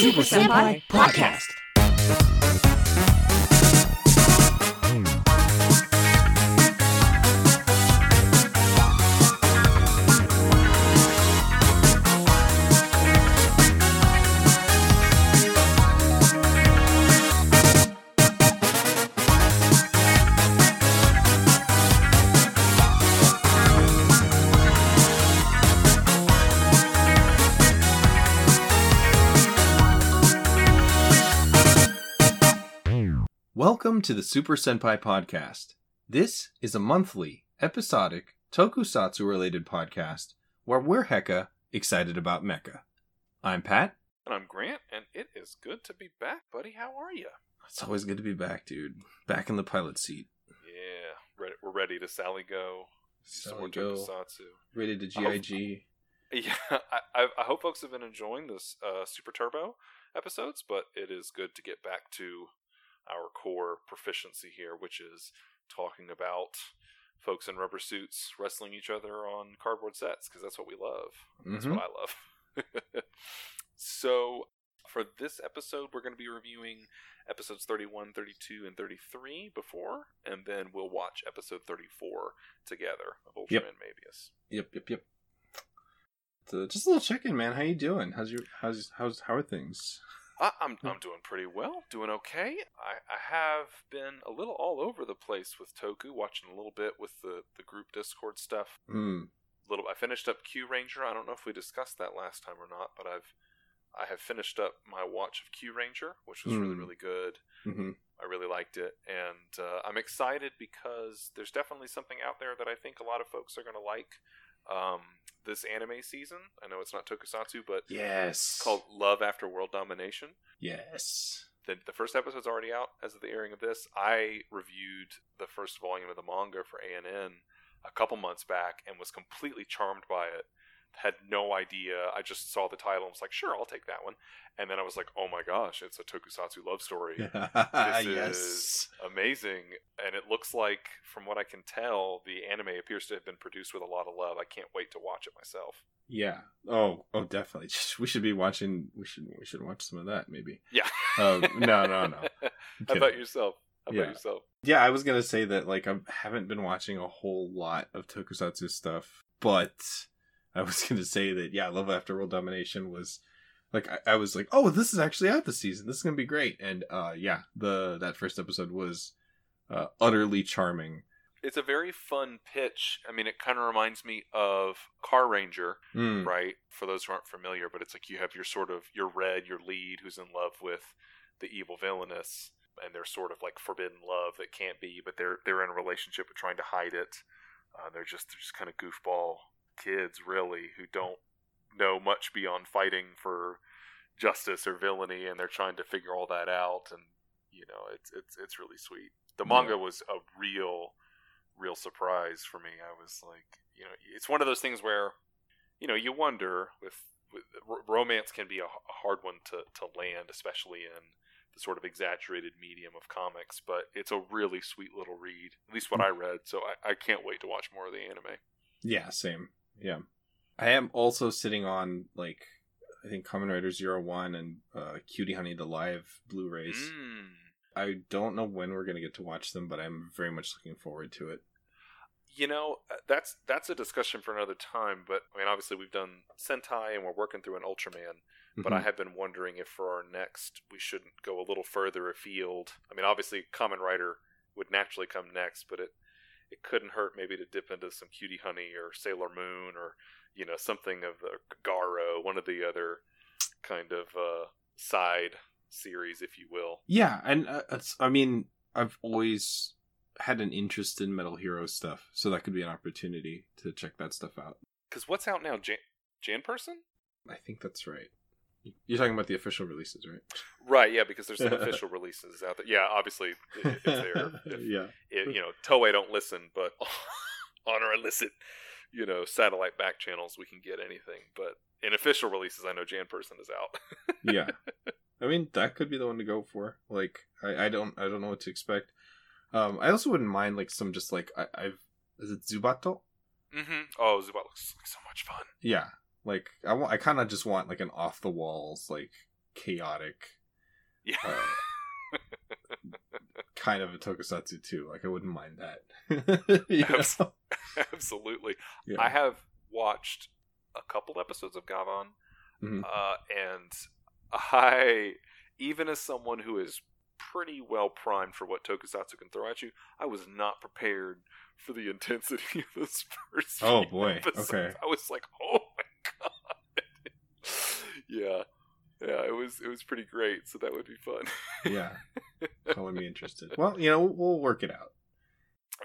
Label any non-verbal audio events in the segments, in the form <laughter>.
Super Senpai Podcast. Welcome to the Super Senpai Podcast. This is a monthly, episodic, tokusatsu related podcast where we're hecka excited about mecha. I'm Pat. And I'm Grant, and it is good to be back, buddy. How are you? It's always good to be back, dude. Back in the pilot seat. Yeah, ready, we're ready to Sally go. Sally go. Tokusatsu. Rated to GIG. <laughs> Yeah, I, I, I hope folks have been enjoying this uh, Super Turbo episodes, but it is good to get back to our core proficiency here, which is talking about folks in rubber suits wrestling each other on cardboard sets, because that's what we love. That's Mhm. what I love. <laughs> so, for this episode, we're going to be reviewing episodes 31, 32, and 33 before, and then we'll watch episode 34 together of Ultraman Yep. Mebius. Yep, yep, yep. So just a little check-in, man. How you doing? How's your how's how's how are things? I, I'm I'm doing pretty well, doing okay. I, I have been a little all over the place with Toku, watching a little bit with the, the group Discord stuff. Hmm. Little, I finished up Kyuranger. I don't know if we discussed that last time or not, but I've I have finished up my watch of Kyuranger, which was really Hmm. really good. Mm-hmm. I really liked it, and uh, I'm excited because there's definitely something out there that I think a lot of folks are going to like. Um, this anime season, I know it's not Tokusatsu, but Yes. it's called Love After World Domination Yes. the, the first episode's already out as of the airing of this. I reviewed the first volume of the manga for ANN a couple months back and was completely charmed by it. Had no idea. I just saw the title and was like, sure, I'll take that one. And then I was like, oh my gosh, it's a tokusatsu love story. <laughs> This yes. is amazing. And it looks like, from what I can tell, the anime appears to have been produced with a lot of love. I can't wait to watch it myself. Yeah. Oh, oh, definitely. <laughs> We should be watching. We should. We should watch some of that, maybe. Yeah. Um, no, no, no. <laughs> How about yourself? How Yeah. about yourself? Yeah, I was gonna say that. Like, I haven't been watching a whole lot of Tokusatsu stuff, but <laughs> I was gonna say that. Yeah, Love After World Domination was. Like I, I was like, oh, this is actually out this season. This is gonna be great. And uh, yeah, the that first episode was uh, utterly charming. It's a very fun pitch. I mean, it kind of reminds me of Carranger, Mm. right? For those who aren't familiar, but it's like you have your sort of your red, your lead, who's in love with the evil villainess, and they're sort of like forbidden love that can't be, but they're they're in a relationship but trying to hide it. Uh, they're just they're just kind of goofball kids, really, who don't know much beyond fighting for justice or villainy, and they're trying to figure all that out. And you know, it's it's it's really sweet. The manga was a real real surprise for me. I was like, you know, it's one of those things where, you know, you wonder with, with romance can be a hard one to, to land, especially in the sort of exaggerated medium of comics. But it's a really sweet little read, at least what mm. I read. So I, I can't wait to watch more of the anime. Yeah, same. Yeah. I am also sitting on like I think Kamen Rider Zero One and uh, Cutie Honey the live Blu-rays. Mm. I don't know when we're gonna get to watch them, but I'm very much looking forward to it. You know, uh, that's that's a discussion for another time. But I mean, obviously, we've done Sentai and we're working through an Ultraman. But I Mhm. have been wondering if for our next we shouldn't go a little further afield. I mean, obviously, Kamen Rider would naturally come next, but it it couldn't hurt maybe to dip into some Cutie Honey or Sailor Moon or you know something of the Garo, one of the other kind of uh, side series, if you will. yeah, and uh, it's, I mean, I've always had an interest in Metal Hero stuff, so that could be an opportunity to check that stuff out. Because what's out now, Jan, Janperson? I think that's right. You're talking about the official releases, right? Right, yeah, because there's some <laughs> official releases out there. Yeah, obviously, if they're <laughs> if, yeah. it, you know, Toei don't listen, but <laughs> on our illicit, you know, satellite back channels, we can get anything. But in official releases, I know Janperson is out. yeah i mean that could be the one to go for like i, I don't i don't know what to expect um i also wouldn't mind like some just like I, i've is it zubato mm-hmm. Oh, Zubat looks like so much fun. yeah like i want i kind of just want like an off the walls like chaotic Yeah. uh, kind of a tokusatsu too. Like I wouldn't mind that. <laughs> Abs- <laughs> Absolutely. Yeah. I have watched a couple episodes of Gavan, Mhm. uh, and I, even as someone who is pretty well primed for what Tokusatsu can throw at you, I was not prepared for the intensity <laughs> of this first. Oh, boy. episodes. Okay. I was like, oh my god. <laughs> yeah, yeah. It was it was pretty great. So that would be fun. <laughs> yeah. I would be interested. Well, you know, we'll work it out.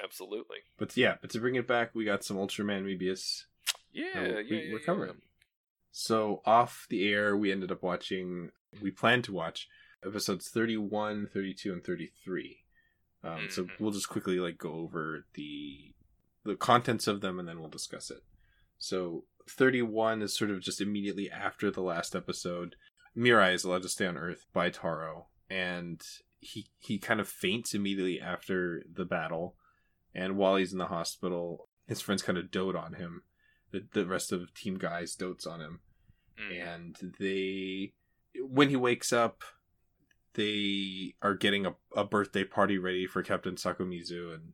Absolutely. But yeah, but to bring it back, we got some Ultraman Mebius. Yeah, Uh, yeah, we- yeah, we're yeah. covering. So off the air, we ended up watching. We planned to watch episodes 31, 32, and 33. Um, So Mhm. we'll just quickly like go over the the contents of them, and then we'll discuss it. So 31 is sort of just immediately after the last episode. Mirai is allowed to stay on Earth by Taro, and he he kind of faints immediately after the battle. And while he's in the hospital, his friends kind of dote on him. The, the rest of Team Guys dotes on him, Mhm. and they when he wakes up they are getting a, a birthday party ready for captain sakomizu and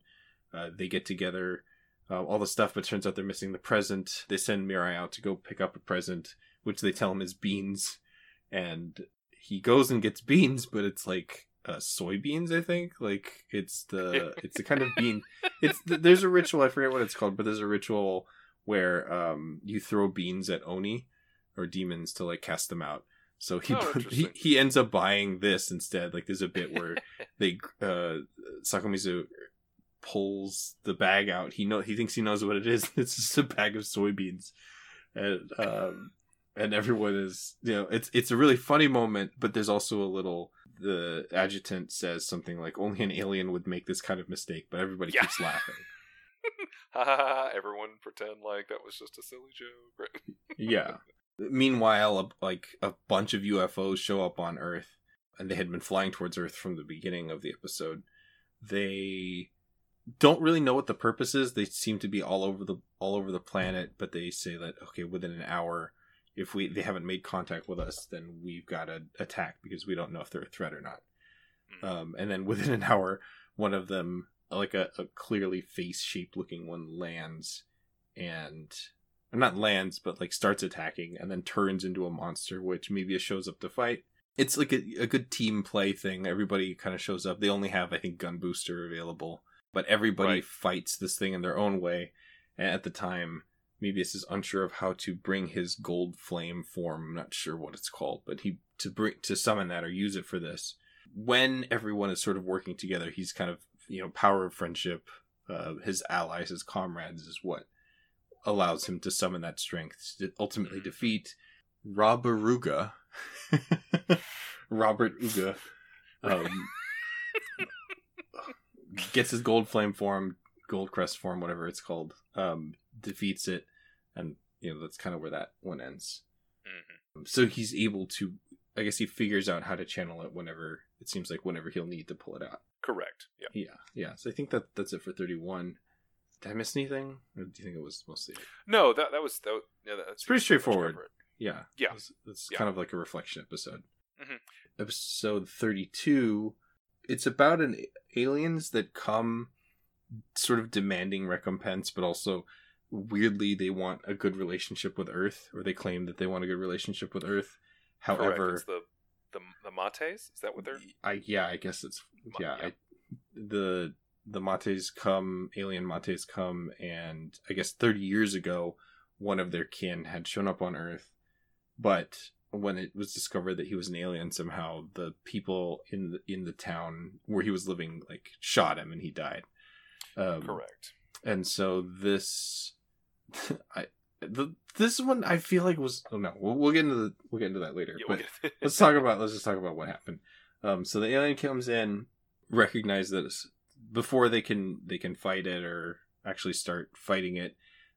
uh, they get together uh, all the stuff but turns out they're missing the present. They send mirai out to go pick up a present which they tell him is beans. And he goes and gets beans but it's like uh, soybeans i think? Like it's the <laughs> it's the kind of bean. It's there's a ritual i forget what it's called but there's a ritual where um you throw beans at oni or demons to like cast them out. So he Oh, he, he ends up buying this instead. Like there's a bit where <laughs> they uh sakomizu pulls the bag out he know he thinks he knows what it is <laughs> it's just a bag of soybeans and um and everyone is you know it's it's a really funny moment but there's also a little the adjutant says something like only an alien would make this kind of mistake but everybody Yeah. keeps laughing <laughs> <laughs> Ha ha ha! Everyone pretend like that was just a silly joke. Yeah meanwhile a, like a bunch of ufos show up on earth and they had been flying towards earth from the beginning of the episode they don't really know what the purpose is. They seem to be all over the all over the planet but they say that okay within an hour if we they haven't made contact with us then we've got to attack because we don't know if they're a threat or not. Mm. um, and then <laughs> within an hour one of them like a, a clearly face shaped looking one lands and not lands but like starts attacking and then turns into a monster which Mebius shows up to fight. It's like a, a good team play thing. Everybody kind of shows up. They only have i think gun booster available but everybody Right. fights this thing in their own way and at the time Mebius is unsure of how to bring his gold flame form. I'm not sure what it's called, but he to bring to summon that or use it for this. When everyone is sort of working together, he's kind of you know power of friendship. Uh, his allies, his comrades, is what allows him to summon that strength to ultimately defeat Robaruga, <laughs> Robert Uga. <laughs> Um, gets his gold flame form, gold crest form, whatever it's called. Um, defeats it, and you know that's kind of where that one ends. Mhm. So he's able to, I guess he figures out how to channel it whenever it seems like whenever he'll need to pull it out. Correct. Yeah. Yeah, yeah. So I think that that's it for thirty-one. Did I miss anything, or do you think it was mostly? No, that that was that. was- Yeah, that's It's pretty straightforward. Yeah, Yeah. It's, Yeah. kind of like a reflection episode. Mhm. Episode thirty-two. It's about an aliens that come, sort of demanding recompense, but also weirdly they want a good relationship with Earth, or they claim that they want a good relationship with Earth. However, the the the mates. Is that what they're? I yeah, I guess it's yeah. yeah. I, the the mates come, alien mates come, and I guess thirty years ago, one of their kin had shown up on Earth, but when it was discovered that he was an alien, somehow the people in the in the town where he was living like shot him and he died. Um, Correct. and so this, <laughs> I the this one I feel like was oh no we'll, we'll get into the we'll get into that later Yeah, but we'll let's talk about let's just talk about what happened. Um, so the alien comes in, recognize that it's- before they can they can fight it or actually start fighting it,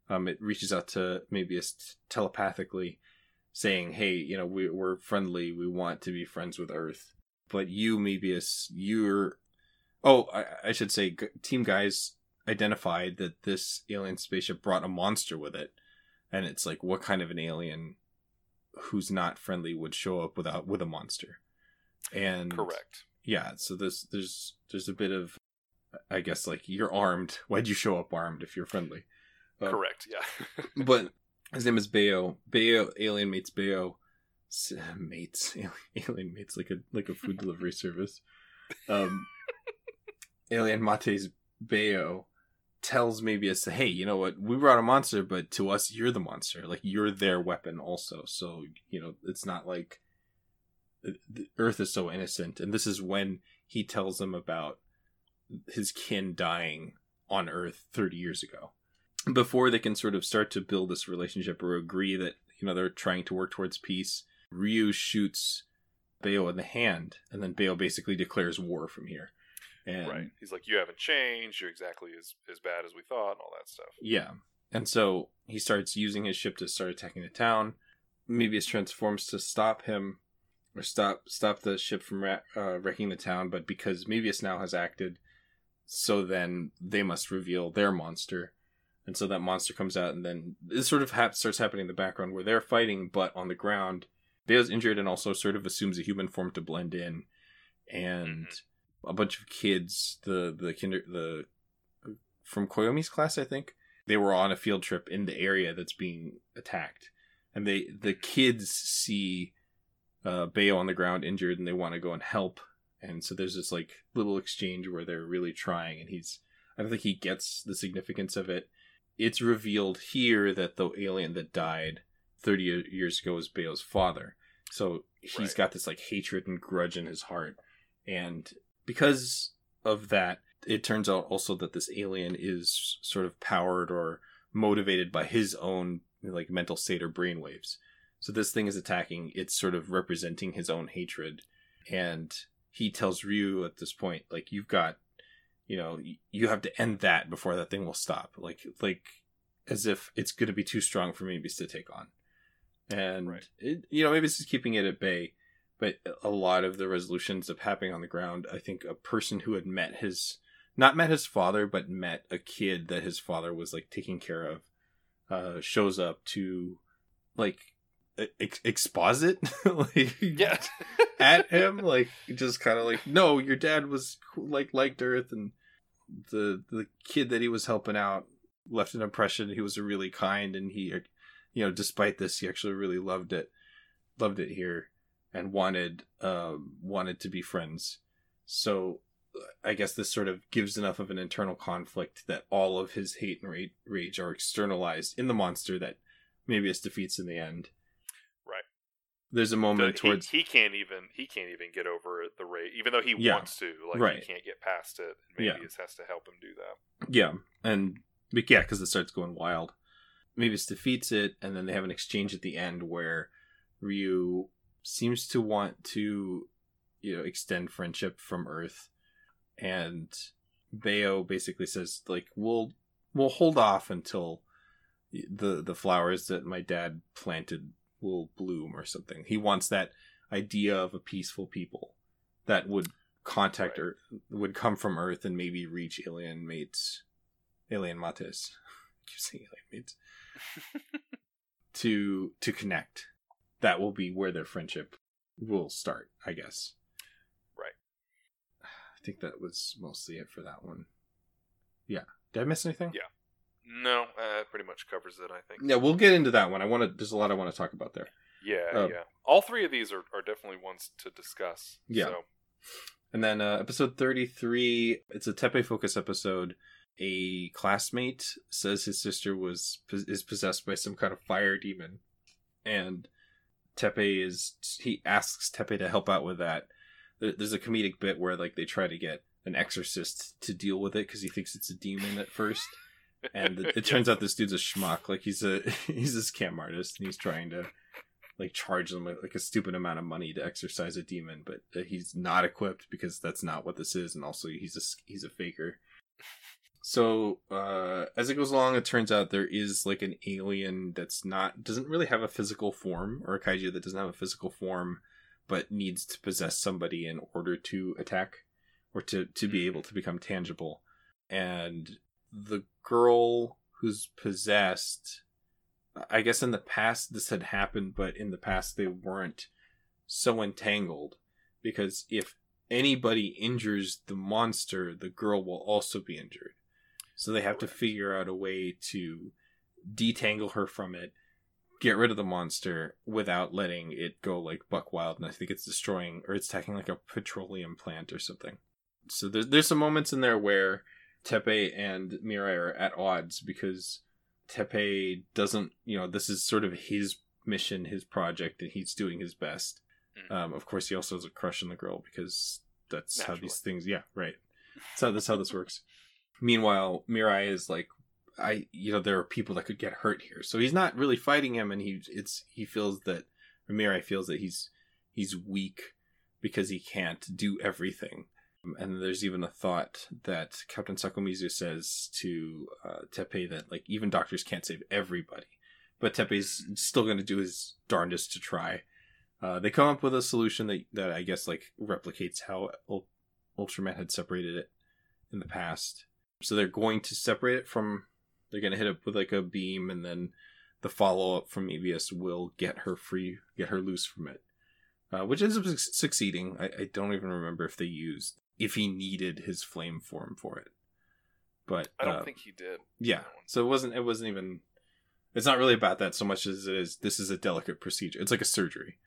um, it reaches out to Mebius telepathically, saying, "Hey, you know we we're friendly. We want to be friends with Earth, but you, Mebius, you're oh I, I should say G- Team Guys identified that this alien spaceship brought a monster with it." And it's like, what kind of an alien who's not friendly would show up without with a monster. And Correct. yeah, so there's there's there's a bit of I guess like you're armed. Why'd you show up armed if you're friendly? Um, Correct. Yeah. <laughs> but his name is Bayo. Bayo alien mates Bayo <sighs> mates <laughs> alien, mates like a like a food delivery service. Um, <laughs> alien Mate's Bayo tells maybe Mebius, "Hey, you know what? We brought a monster, but to us, you're the monster. Like you're their weapon, also. So you know, it's not like the Earth is so innocent." And this is when he tells them about his kin dying on Earth 30 years ago. Before they can sort of start to build this relationship or agree that you know they're trying to work towards peace, Ryu shoots Bayo in the hand, and then Bayo basically declares war from here. And right. He's like, you haven't changed. You're exactly as as bad as we thought, and all that stuff. Yeah. And so he starts using his ship to start attacking the town. Mebius transforms to stop him or stop stop the ship from ra- uh, wrecking the town, but because Mebius now has acted, so then they must reveal their monster. And so that monster comes out, and then this sort of hap- starts happening in the background where they're fighting, but on the ground, Bayo's injured and also sort of assumes a human form to blend in. And a bunch of kids, the the kinder the from Koyomi's class, I think, they were on a field trip in the area that's being attacked, and they the kids see uh, Bayo on the ground injured, and they want to go and help. And so there's this like little exchange where they're really trying, and he's I don't think he gets the significance of it. It's revealed here that the alien that died 30 years ago was Bayo's father. So he's Right. got this like hatred and grudge in his heart. And because of that, it turns out also that this alien is sort of powered or motivated by his own like mental state or brainwaves. So this thing is attacking, it's sort of representing his own hatred. And he tells Ryu at this point, like, you've got, you know, you have to end that before that thing will stop. Like, like, as if it's going to be too strong for Mebius to take on. And, Right. it, you know, maybe it's just keeping it at bay. But a lot of the resolutions of happening on the ground, I think a person who had met his, not met his father, but met a kid that his father was like taking care of, uh, shows up to, like, ex- exposit, <laughs> like, Yeah. <laughs> at him, like just kind of like, no, your dad was cool, like liked Earth, and the the kid that he was helping out left an impression. He was really kind, and he, you know, despite this, he actually really loved it, loved it here, and wanted um wanted to be friends. So, I guess this sort of gives enough of an internal conflict that all of his hate and rage are externalized in the monster that Mebius defeats in the end. There's a moment he, towards he can't even he can't even get over the rate, even though he Yeah. wants to. Like Right. he can't get past it. Maybe Yeah. has to help him do that. Yeah, and but yeah, because it starts going wild. maybe Mebius defeats it, and then they have an exchange at the end where Ryu seems to want to, you know, extend friendship from Earth, and Bayo basically says like, "We'll we'll hold off until the the flowers that my dad planted will bloom or something." He wants that idea of a peaceful people that would contact Right. Earth, would come from Earth and maybe reach alien mates, alien mates. <laughs> Keep saying alien mates <laughs> to to connect. That will be where their friendship will start, I guess. Right. <sighs> I think that was mostly it for that one. Yeah. Did I miss anything? Yeah. No, uh, pretty much covers it. I think. Yeah, we'll get into that one. I want to. There's a lot I want to talk about there. Yeah, Uh, yeah. All three of these are, are definitely ones to discuss. Yeah. So, And then uh, episode 33, it's a Teppei focus episode. A classmate says his sister was is possessed by some kind of fire demon, and Teppei is he asks Teppei to help out with that. There's a comedic bit where like they try to get an exorcist to deal with it because he thinks it's a demon at first, and it, it <laughs> turns out this dude's a schmuck. Like he's a <laughs> he's a scam artist, and he's trying to like charge them like a stupid amount of money to exorcise a demon, but uh, he's not equipped because that's not what this is, and also he's a he's a faker. So uh, as it goes along, it turns out there is like an alien that's not doesn't really have a physical form, or a kaiju that doesn't have a physical form, but needs to possess somebody in order to attack or to to be able to become tangible. And the girl who's possessed I guess in the past this had happened, but in the past they weren't so entangled because if anybody injures the monster, the girl will also be injured. So they have to figure out a way to detangle her from it, get rid of the monster without letting it go like buck wild. And I think it's destroying or it's attacking like a petroleum plant or something. So there's there's some moments in there where Teppei and Mirai are at odds because Teppei doesn't, you know, this is sort of his mission, his project, and he's doing his best. Mhm. Um, of course, he also has a crush on the girl because that's how these things. Yeah, right. That's how that's how this works. Meanwhile, Mirai is like, I, you know, there are people that could get hurt here, so he's not really fighting him, and he it's he feels that Mirai feels that he's he's weak because he can't do everything. And there's even a thought that Captain Sakomizu says to uh, Teppei that like even doctors can't save everybody, but Teppei's still going to do his darndest to try. Uh, they come up with a solution that that I guess like replicates how Ul- Ultraman had separated it in the past. So they're going to separate it from. They're going to hit it with like a beam, and then the follow up from EBS will get her free, get her loose from it, uh, which ends up su- succeeding. I, I don't even remember if they used if he needed his flame form for it, but I don't uh, think he did. yeah. So it wasn't. It wasn't even. It's not really about that so much as it is. This is a delicate procedure. It's like a surgery,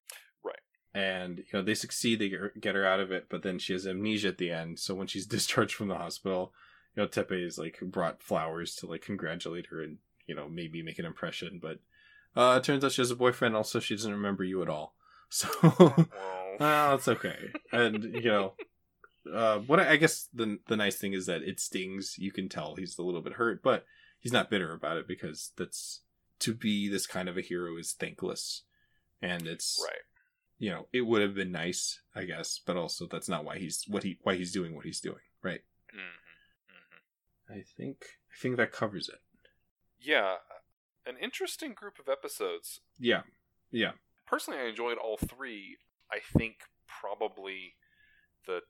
Right. And you know they succeed. They get her, out of it, but then she has amnesia at the end. So when she's <laughs> discharged from the hospital, you know Teppei is like brought flowers to like congratulate her and you know maybe make an impression. But uh, it turns out she has a boyfriend. Also, she doesn't remember you at all. <laughs> So Well, well, it's okay. And you know, <laughs> uh, what I, I guess the the nice thing is that it stings. You can tell he's a little bit hurt, but he's not bitter about it because that's to be this kind of a hero is thankless, and it's right. you know it would have been nice, I guess, but also that's not why he's what he why he's doing what he's doing, right? hmm hmm I think I think that covers it. Yeah, an interesting group of episodes. Yeah, yeah, Personally, I enjoyed all three. I think probably the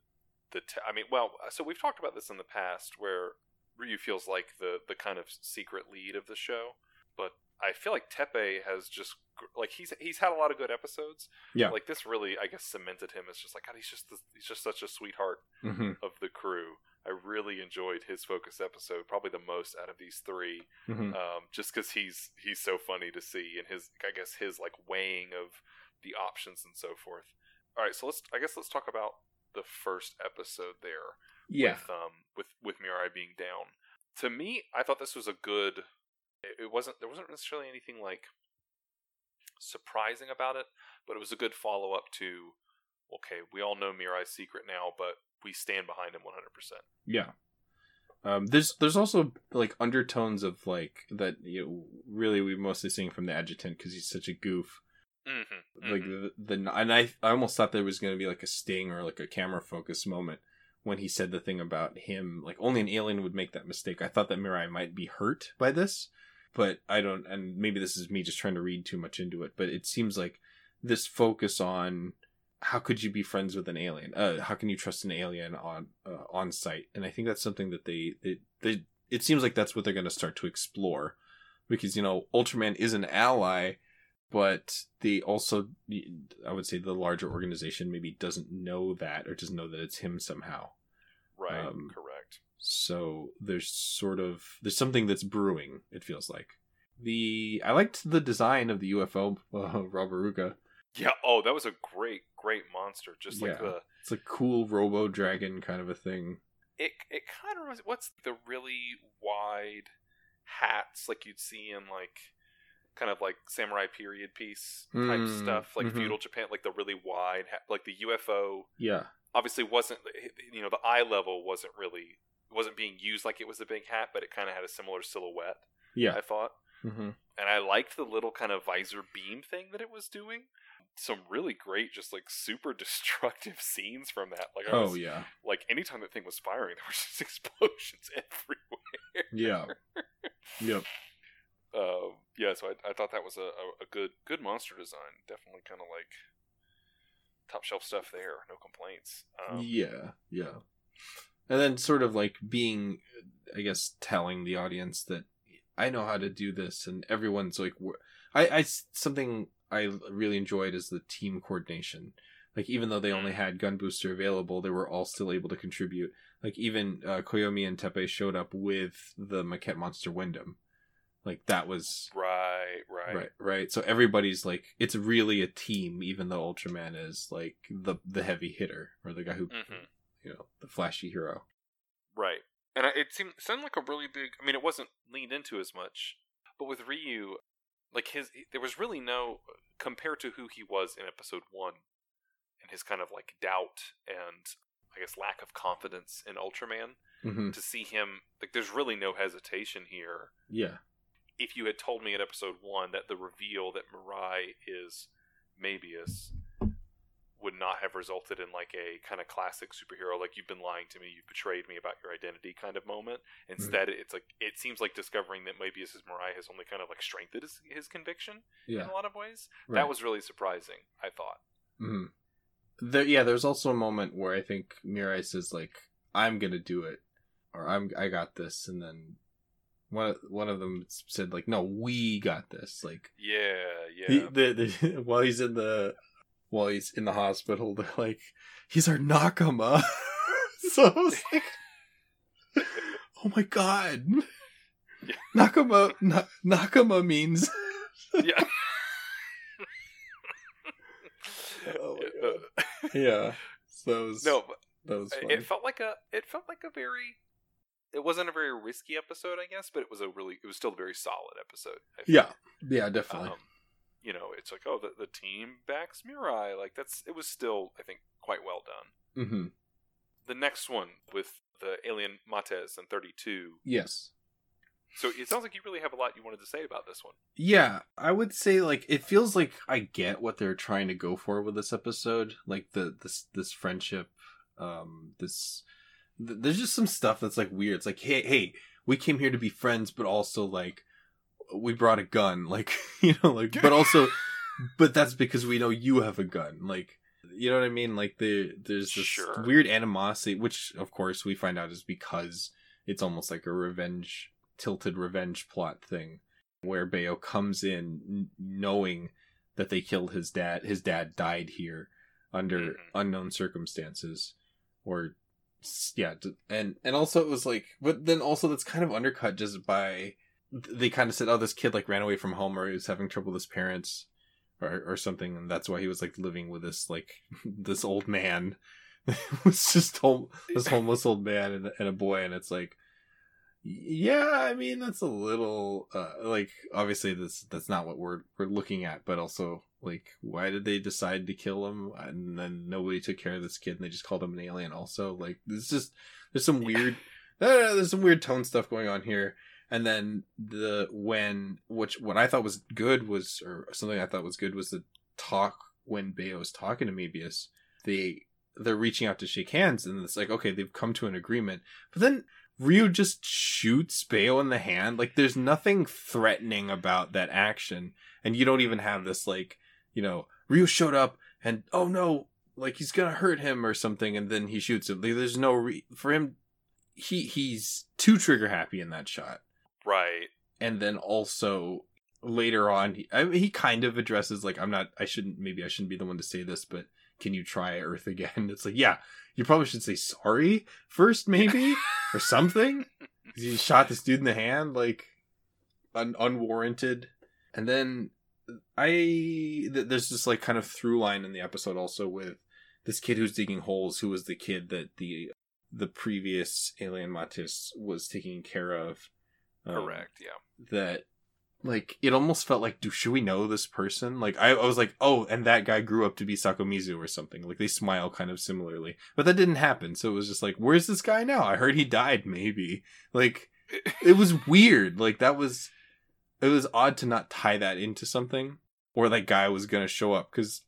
the t- I mean, well, so we've talked about this in the past where Ryu feels like the the kind of secret lead of the show, but I feel like Teppei has just like he's he's had a lot of good episodes. Yeah. like this really I guess cemented him as just like God, he's just the, he's just such a sweetheart hmm of the crew. I really enjoyed his focus episode, probably the most out of these three hmm um, just because he's he's so funny to see and his I guess his like weighing of the options and so forth. All right, so let's I guess let's talk about the first episode there yeah, with um with with Mirai being down. To me, I thought this was a good. It wasn't there wasn't necessarily anything like surprising about it, but it was a good follow up to. Okay, we all know Mirai's secret now, but we stand behind him one hundred percent. Yeah. Um, there's there's also like undertones of like that you know, really we're mostly seeing from the adjutant because he's such a goof. Mm-hmm. Like the, the and I I almost thought there was going to be like a sting or like a camera focus moment when he said the thing about him like only an alien would make that mistake. I thought that Mirai might be hurt by this, but I don't. And maybe this is me just trying to read too much into it. But it seems like this focus on how could you be friends with an alien? Uh, how can you trust an alien on uh, on site? And I think that's something that they they, they it seems like that's what they're going to start to explore because you know Ultraman is an ally, but they also I would say the larger organization maybe doesn't know that or doesn't know that it's him somehow. Right, Um, correct. So there's sort of there's something that's brewing. It feels like the I liked the design of the UFO <laughs> uh, Roboruga. Yeah. Oh, that was a great, great monster. Just like Yeah. the It's a cool Robo Dragon kind of a thing. it. It kind of reminds. What's the really wide hats like you'd see in like kind of like samurai period piece type Mm, stuff, like mhm. feudal Japan, like the really wide, like the UFO. Yeah. Obviously, wasn't you know the eye level wasn't really wasn't being used like it was a big hat, but it kind of had a similar silhouette. Yeah. I thought. hmm and I liked the little kind of visor beam thing that it was doing. Some really great, just like super <laughs> destructive scenes from that. Like, I Oh yeah. like anytime that thing was firing, <laughs> there were just explosions <laughs> everywhere. Yeah. Yep. Uh, yeah, so I, I thought that was a, a, good good monster design. Definitely kind of like top shelf stuff there. No complaints. Um, yeah. Yeah. And then sort of like being, I guess, telling the audience that I know how to do this, and everyone's like, I, I something I really enjoyed is the team coordination. Like even though they only had Gun Booster available, they were all still able to contribute. Like even uh, Koyomi and Teppei showed up with the maquette monster Windom. Like that was Right, right. right, right. So everybody's like, it's really a team, even though Ultraman is like the the heavy hitter or the guy who hmm you know the flashy hero. Right. And it seemed sounded like a really big. I mean, it wasn't leaned into as much, but with Ryu, like his, there was really no compared to who he was in episode one, and his kind of like doubt and I guess lack of confidence in Ultraman. Mm-hmm. To see him, like, there's really no hesitation here. Yeah, If you had told me in episode one that the reveal that Mirai is Mebius would not have resulted in like a kind of classic superhero like you've been lying to me you've betrayed me about your identity kind of moment instead it's like it seems like discovering that Mebius is Mirai has only kind of like strengthened his, his conviction yeah. in a lot of ways Right. that was really surprising i thought hmm There, yeah, there's also a moment where I think Mirai says like, "I'm gonna do it," or "I'm I got this," and then one one of them said like, "No, we got this." Like, yeah yeah the, the <laughs> while he's in the while he's in the hospital, they're like, "He's our Nakama." <laughs> so I was like, <laughs> "Oh my god, Yeah. Nakama na- Nakama means." yeah Oh yeah, so that was no but that was funny. it felt like a it felt like a very it wasn't a very risky episode i guess but it was a really it was still a very solid episode yeah, yeah, definitely. um, you know it's like oh the, the team backs mirai like that's it was still i think quite well done mm-hmm. the next one with the alien mates and 32 Yes. so it sounds like you really have a lot you wanted to say about this one Yeah, I would say like it feels like I get what they're trying to go for with this episode, like the this this friendship, um, this th- there's just some stuff that's like weird. It's like, hey, hey, we came here to be friends, but also like we brought a gun, <laughs> like you know, like but also, <laughs> but that's because we know you have a gun, like. You know what I mean? Like the there's this Sure. weird animosity, which of course we find out is because it's almost like a revenge tilted revenge plot thing where Bayo comes in n- knowing that they killed his dad. His dad died here under Mhm. unknown circumstances, or yeah, and and also it was like, but then also that's kind of undercut just by they kind of said, oh, this kid like ran away from home or he was having trouble with his parents. Or, or something, and that's why he was like living with this like <laughs> this old man. <laughs> it was just home, this homeless old man and, and a boy, and it's like, yeah, I mean that's a little uh, like obviously this that's not what we're we're looking at, but also like why did they decide to kill him and then nobody took care of this kid and they just called him an alien? Also, like this just there's some weird <laughs> there's some weird tone stuff going on here. And then the when which what I thought was good was or something I thought was good was the talk when Bayo's talking to Mebius. They they're reaching out to shake hands and it's like okay they've come to an agreement, but then Ryu just shoots Bayo in the hand. Like there's nothing threatening about that action. And you don't even have this like, you know, Ryu showed up and oh no, like he's gonna hurt him or something and then he shoots him. There's no re- for him he he's too trigger happy in that shot. right And then also later on he I mean, he kind of addresses like I'm not I shouldn't maybe I shouldn't be the one to say this, but can you try Earth again? <laughs> It's like, yeah, you probably should say sorry first, maybe, <laughs> or something. He shot this dude in the hand, like un- unwarranted, and then I th- there's this like kind of through line in the episode also with this kid who's digging holes, who was the kid that the the previous alien Mates was taking care of. Um, correct yeah. that like it almost felt like do should we know this person? Like I, I was like oh and that guy grew up to be sakomizu or something. Like they smile kind of similarly. But that didn't happen so it was just like where's this guy now? I heard he died maybe. Like it was weird. Like that was it was odd to not tie that into something or that guy was gonna show up because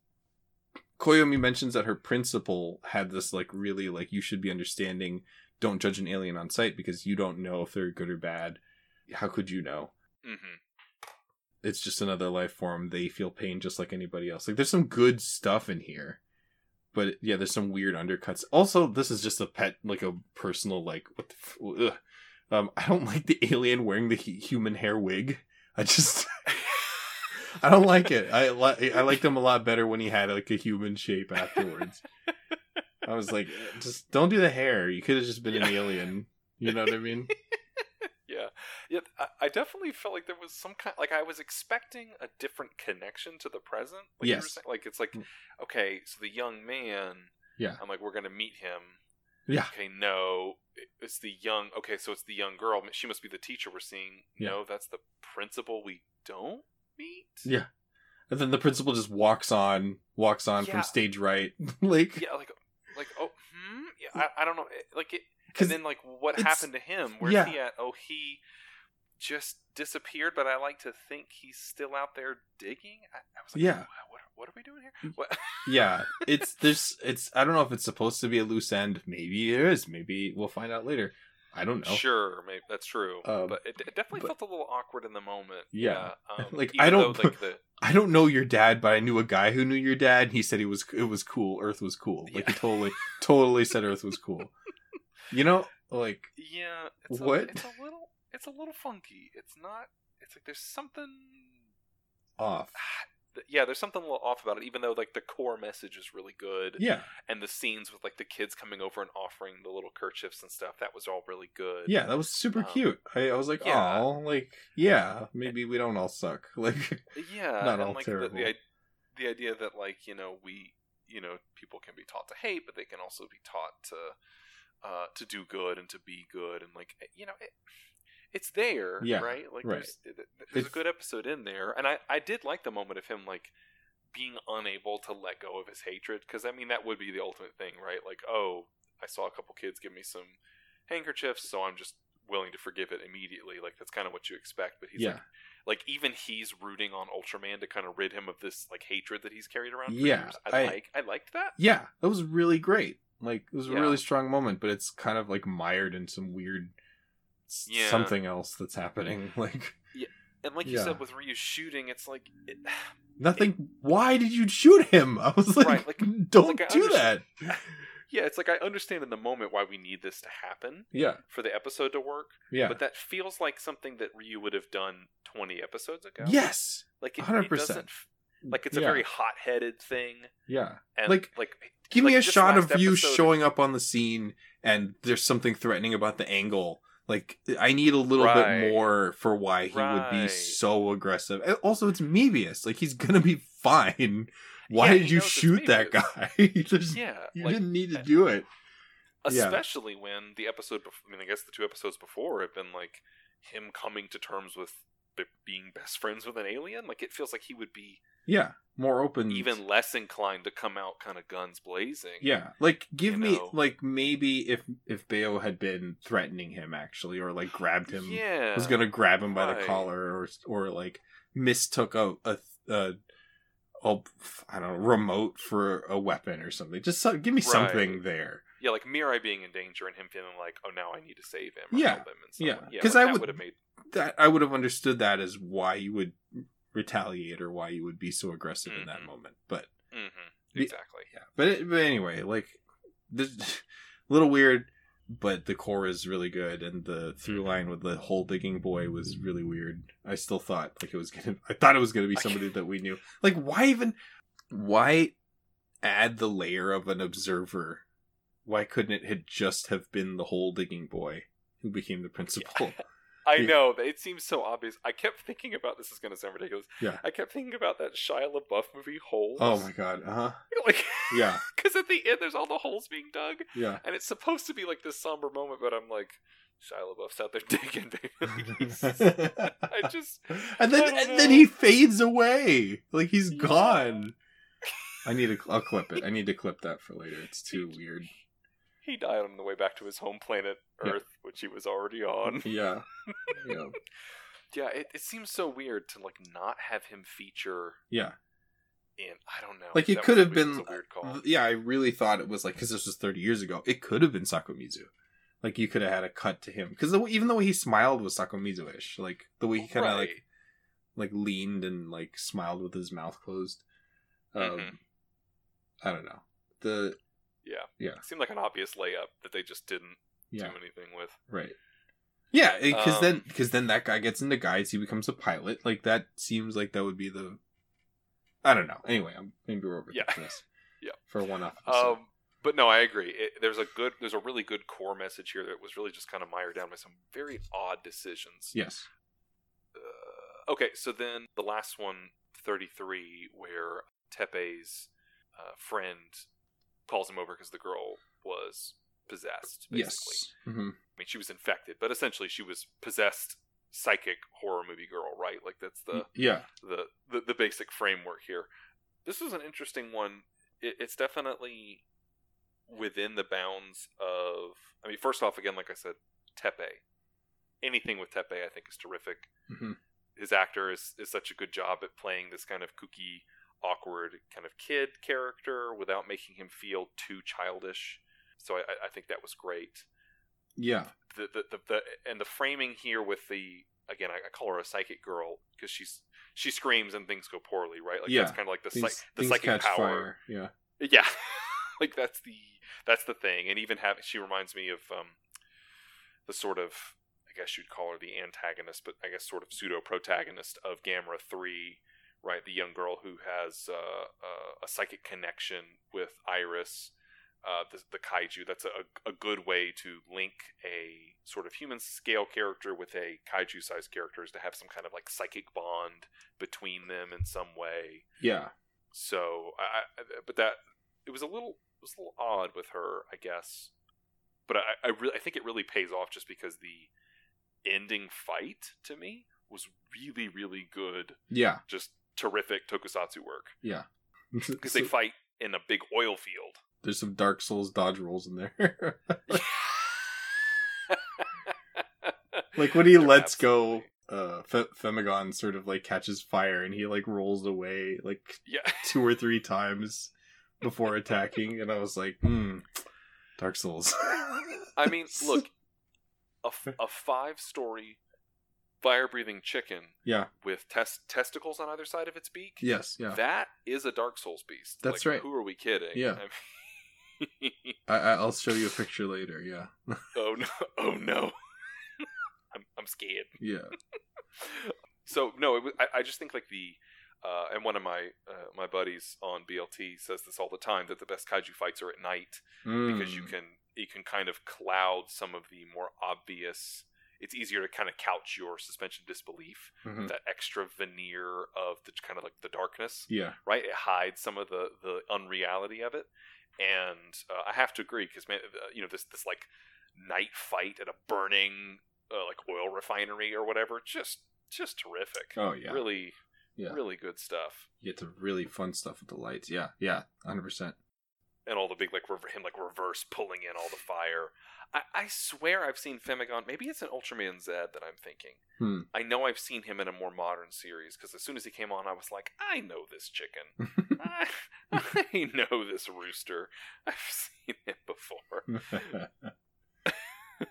koyomi mentions that her principal had this like really like you should be understanding don't judge an alien on sight because you don't know if they're good or bad. How could you know? Hmm it's just another life form. They feel pain just like anybody else. Like there's some good stuff in here but yeah there's some weird undercuts. Also this is just a pet like a personal like what the f- Um, I don't <laughs> like the alien wearing the hu- human hair wig. I just <laughs> I don't like it. I li- I liked him a lot better when he had like a human shape afterwards. I was like, just don't do the hair. You could have just been an alien. You know what I mean? <laughs> yeah, yeah. I, I definitely felt like there was some kind. Like I was expecting a different connection to the present. Like Yes. saying. Like it's like, Mm. okay, so the young man. Yeah. I'm like, we're gonna meet him. Yeah. Okay, no, it's the young. Okay, so it's the young girl. She must be the teacher we're seeing. Yeah. No, that's the principal we don't meet. Yeah. And then the principal just walks on, walks on Yeah. from stage right, <laughs> like Yeah, like, like, oh, hmm. Yeah, I, I don't know. Like it. because And then, like, what happened to him? Where's yeah. he at? Oh, he just disappeared. But I like to think he's still out there digging. I, I was like, Yeah. "What- What, are we doing here? What? <laughs> yeah, it's there's it's I don't know if it's supposed to be a loose end. Maybe it is. Maybe we'll find out later. I don't know. Sure, maybe that's true. Um, but it, it definitely but- felt a little awkward in the moment. Yeah. <laughs> um, Like, I don't- though, like <laughs> the I don't know your dad, but I knew a guy who knew your dad. And he said he was it was cool. Earth was cool. Like he totally totally said Earth was cool. You know, like yeah, it's What? A, it's a little, it's a little funky. It's not. It's like there's something. off. Yeah, there's something a little off about it. Even though like the core message is really good. Yeah, and the scenes with like the kids coming over and offering the little kerchiefs and stuff that was all really good yeah, that was super Um, cute. I, I was like, yeah. oh, like yeah, maybe we don't all suck. <laughs> Like yeah Not all like terrible. The, the, the idea that like you know we you know people can be taught to hate but they can also be taught to uh to do good and to be good and like you know it, it's there Yeah, right like right. there's, there's a good episode in there and i i did like the moment of him like being unable to let go of his hatred because i mean that would be the ultimate thing right like oh i saw a couple kids give me some handkerchiefs so i'm just willing to forgive it immediately like that's kind of what you expect but he's yeah, like like even he's rooting on ultraman to kind of rid him of this like hatred that he's carried around for Yeah, years i, I- like i liked that yeah, that was really great. Like it was a Yeah. really strong moment, but it's kind of like mired in some weird Yeah. something else that's happening. <laughs> Like yeah. and like you Yeah. said with Ryu shooting it's like it, <sighs> nothing. why did you shoot him? <laughs> I was like, Right, like- <laughs> don't like, do that. yeah it's like i understand in the moment why we need this to happen Yeah, for the episode to work yeah, but that feels like something that Ryu would have done 20 episodes ago yes, like 100%. it doesn't f- like it's a very hot-headed thing yeah. and Like, like Give like me a shot of you showing up on the scene, and there's something threatening about the angle. Like I need a little Right. bit more for why he would be so aggressive. And also, it's Mebius. Like he's gonna be fine. <laughs> Why Yeah, did you shoot that guy? <laughs> There's- yeah you like, didn't need to eh, do it. Yeah. especially when the episode before, I mean, I guess the two episodes before have been like him coming to terms with be- being best friends with an alien. Like it feels like he would be Yeah, more open. even less inclined to come out kind of guns blazing. Yeah, like give You me know. like maybe if if Bayo had been threatening him actually, or like grabbed him, yeah, was gonna grab him by the collar, or or like mistook a a, a, a I don't know remote for a weapon or something. Just so, give me something there. yeah, like Mirai being in danger and him feeling like, oh, now I need to save him. Or Yeah, help him yeah. way. yeah. like, I would have made That I would have understood that as why you would retaliate or why you would be so aggressive in that Mhm. moment. But hmm The- exactly. yeah, but it, but anyway, like this <laughs> little weird, but the core is really good, and the through line with the hole digging boy was really weird. I still thought like it was gonna. I thought it was gonna be <laughs> somebody that we knew. Like, why even? Why add the layer of an observer? Why couldn't it had just have been the hole digging boy who became the principal? <laughs> I know it seems so obvious. I kept thinking about this is going to sound ridiculous. Yeah. I kept thinking about that Shia LaBeouf movie Holes. Oh my god! Uh huh. <laughs> Like, Yeah. <laughs> because at the end there's all the holes being dug, Yeah. and it's supposed to be like this somber moment, but I'm like, Shia LaBeouf's out there <laughs> digging, I just, and then and then he fades away like he's Yeah. gone i need to i'll clip it i need to clip that for later it's too weird he died on the way back to his home planet Yeah. Earth, which he was already on. <laughs> yeah <laughs> yeah Yeah, it, it seems so weird to like not have him feature yeah in. I don't know. like it could have been weird call. yeah i really thought it was like because this was 30 years ago it could have been sakomizu like you could have had a cut to him because even the way he smiled was sakomizu-ish like the way he kind of like Right. like leaned and like smiled with his mouth closed um Mhm. i don't know the Yeah. Yeah. It seemed like an obvious layup that they just didn't yeah do anything with. right Yeah, because Um, then because then that guy gets into GUYS, he becomes a pilot. Like that seems like that would be the. I don't know. Anyway, I'm maybe we're over Yeah. this. <laughs> Yeah. For one off. Um, but no, I agree. It, there's a good, there's a really good core message here that was really just kind of mired down by some very odd decisions. yes. Uh, okay, so then the last one, 33, where Teppei's uh, friend calls him over because the girl was possessed. Basically, Yes. hmm I mean, she was infected, but essentially she was possessed psychic horror movie girl, right? Like that's the yeah. the, the the basic framework here. This is an interesting one. It, it's definitely within the bounds of. I mean, first off, again, like I said, Teppei. Anything with Teppei, I think, is terrific. Mhm. His actor is is such a good job at playing this kind of kooky, awkward kind of kid character without making him feel too childish. So I, I- think that was great Yeah. the, the, the, the and the framing here with the again I, I call her a psychic girl because she's she screams and things go poorly right like Yeah. that's kind of like the Things, psych, the psychic power fire. Yeah. yeah <laughs> like that's the that's the thing and even have she reminds me of um the sort of I guess you'd call her the antagonist but I guess sort of pseudo protagonist of Gamera 3 right the young girl who has uh, uh, a psychic connection with Iris uh, the, the kaiju. That's a, a good way to link a sort of human scale character with a kaiju sized character is to have some kind of like psychic bond between them in some way. Yeah. So, I, I but that it was a little it was a little odd with her, I guess. But I, I really I think it really pays off just because the ending fight to me was really really good, Yeah. just terrific tokusatsu work Yeah. <laughs> because they fight in a big oil field. There's some Dark Souls dodge rolls in there. <laughs> like when he lets go, uh, Fe- Femagon sort of like catches fire and he like rolls away like Yeah. <laughs> two or three times before attacking, and I was like, hmm, Dark Souls. I mean, look, a, f- a five story fire breathing chicken Yeah. with tes- testicles on either side of its beak. Yes. Yeah. That is a Dark Souls beast. That's Like, right. Who are we kidding? Yeah. I mean- I, I- <laughs> I'll show you a picture later. Yeah. <laughs> oh no! Oh no! <laughs> I'm I'm scared. Yeah. So no, it was, I, I just think like the uh, and one of my uh, my buddies on BLT says this all the time that the best kaiju fights are at night because you Mm. can you can kind of cloud some of the more obvious. It's easier to kind of couch your suspension disbelief Mhm. that extra veneer of the kind of like the darkness, Yeah. right? It hides some of the the unreality of it, and uh, I have to agree because man, uh, you know this this like night fight at a burning uh, like oil refinery or whatever, just just terrific. Oh yeah. Really, Yeah. really good stuff. You get to really fun stuff with the lights. Yeah. Yeah. Hundred percent. and all the big like rever- him like reverse pulling in all the fire. I, I swear I've seen Femagon. Maybe it's an Ultraman Z that I'm thinking. Hmm. I know I've seen him in a more modern series because as soon as he came on, I was like, I know this chicken. <laughs> I, I know this rooster. I've seen him before. Yeah. <laughs> <laughs>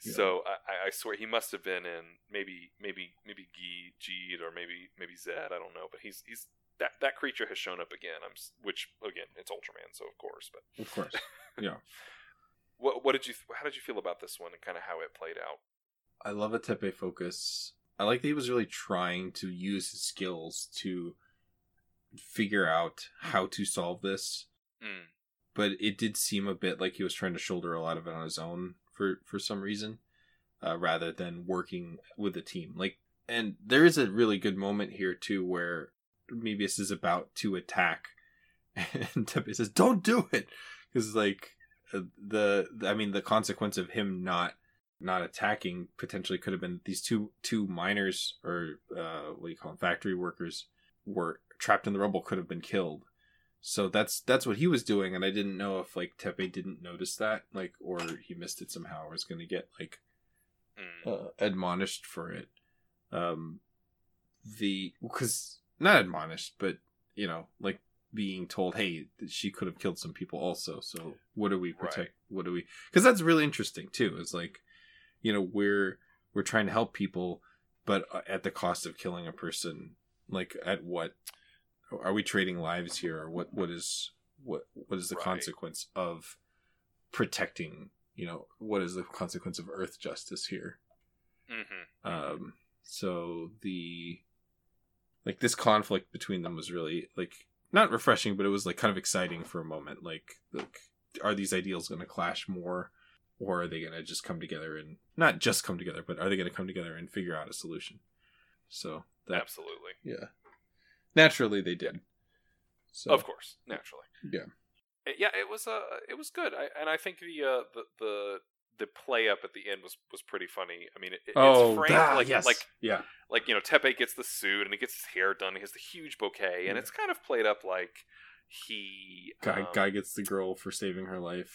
So I, I- swear he must have been in maybe maybe maybe G Geed or maybe maybe Zed. I don't know, but he's he's that that creature has shown up again. I'm which again it's Ultraman, so of course. But of course. Yeah. What what did you how did you feel about this one and kind of how it played out? I love a Teppei focus. I like that he was really trying to use his skills to figure out how to solve this. Mm. But it did seem a bit like he was trying to shoulder a lot of it on his own for for some reason, uh, rather than working with a team. Like, and there is a really good moment here too where Mebius is about to attack, <laughs> and Teppei says, "Don't do it," because like the I mean the consequence of him not not attacking potentially could have been these two two miners or uh, what do you call them factory workers were trapped in the rubble could have been killed. So that's that's what he was doing, and I didn't know if like Teppei didn't notice that, like, or he missed it somehow, or was going to get like Mm. uh, admonished for it. Um, the because not admonished, but you know, like being told, hey, she could have killed some people also. So what do we Right. protect? What do we? Because that's really interesting too. It's like, you know, we're we're trying to help people, but uh, at the cost of killing a person. Like at what? Are we trading lives here, or what? What is what? What is the Right. consequence of protecting? You know, what is the consequence of Earth justice here? Mm-hmm. Um, so the like this conflict between them was really like not refreshing, but it was like kind of exciting for a moment. Like, like are these ideals going to clash more, or are they going to just come together and not just come together, but are they going to come together and figure out a solution? So that Absolutely. yeah, naturally they did. So Of course, naturally. Yeah. Uh, Yeah, it was uh it was good. I, and I think the uh the the the play up at the end was was pretty funny. I mean, it, oh, it's framed that- like yes. like yeah, like you know Teppei gets the suit and he gets his hair done. He has the huge bouquet, and Yeah. it's kind of played up like he guy um, guy gets the girl for saving her life.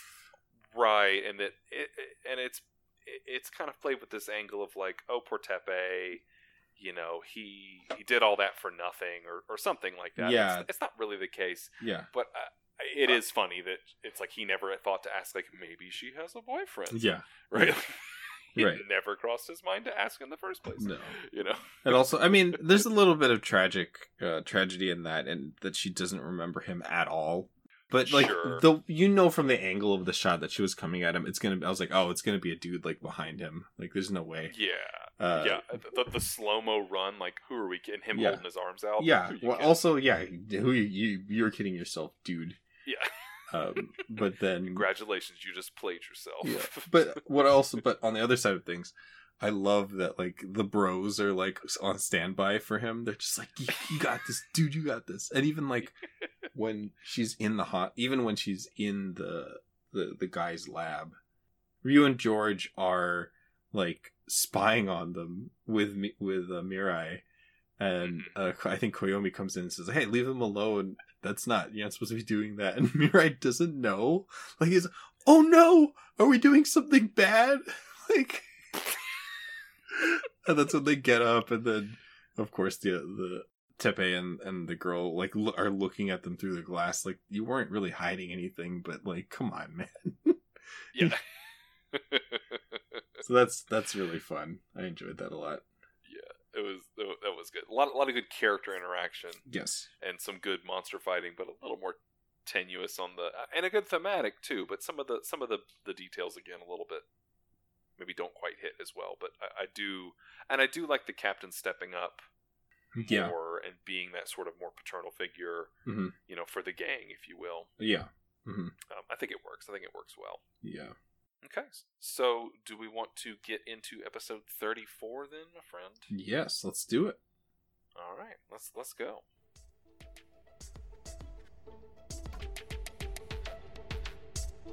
right, and that it, it- and it's it- it's kind of played with this angle of like oh poor Teppei, you know he he did all that for nothing or or something like that. Yeah. it's, it's not really the case, Yeah, but. Uh, it is funny that it's like he never thought to ask like maybe she has a boyfriend yeah, <laughs> right <laughs> it Right. never crossed his mind to ask in the first place no. you know And also, I mean, there's a <laughs> little bit of tragic uh, tragedy in that, and that she doesn't remember him at all. But like, Sure. the you know from the angle of the shot that she was coming at him, it's gonna. Be, I was like, oh, it's gonna be a dude like behind him. Like, there's no way. yeah Uh, yeah the, the slow mo run like who are we getting him Yeah. holding his arms out yeah. Well, kidding? also, yeah. Who you, you you're kidding yourself, dude. yeah <laughs> Um, but then congratulations you just played yourself yeah. <laughs> But what also? But on the other side of things, I love that like the bros are like on standby for him. They're just like, you, got this, dude. You got this. And even like <laughs> when she's in the hot, even when she's in the the the guy's lab, Ryu and George are like spying on them with me with uh, Mirai. And uh, I think Koyomi comes in and says, "Hey, leave them alone. That's not you're not supposed to be doing that." And <laughs> Mirai doesn't know. Like he's, "Oh no, are we doing something bad?" <laughs> like, <laughs> and that's when they get up, and then, of course, the the Teppei and and the girl like lo- are looking at them through the glass. Like you weren't really hiding anything, but like, come on, man. <laughs> yeah So that's that's really fun. I enjoyed that a lot. Yeah, it was that was good a lot, a lot of good character interaction Yes. and some good monster fighting but a little more tenuous on the and a good thematic too but some of the some of the the details again a little bit maybe don't quite hit as well but i, I do and i do like the captain stepping up Yeah. more and being that sort of more paternal figure, Mhm. you know, for the gang, if you will. Yeah. hmm Um, I think it works. I think it works well. Yeah. Okay, so do we want to get into episode thirty-four then, my friend? Yes. Let's do it. All right, let's let's go.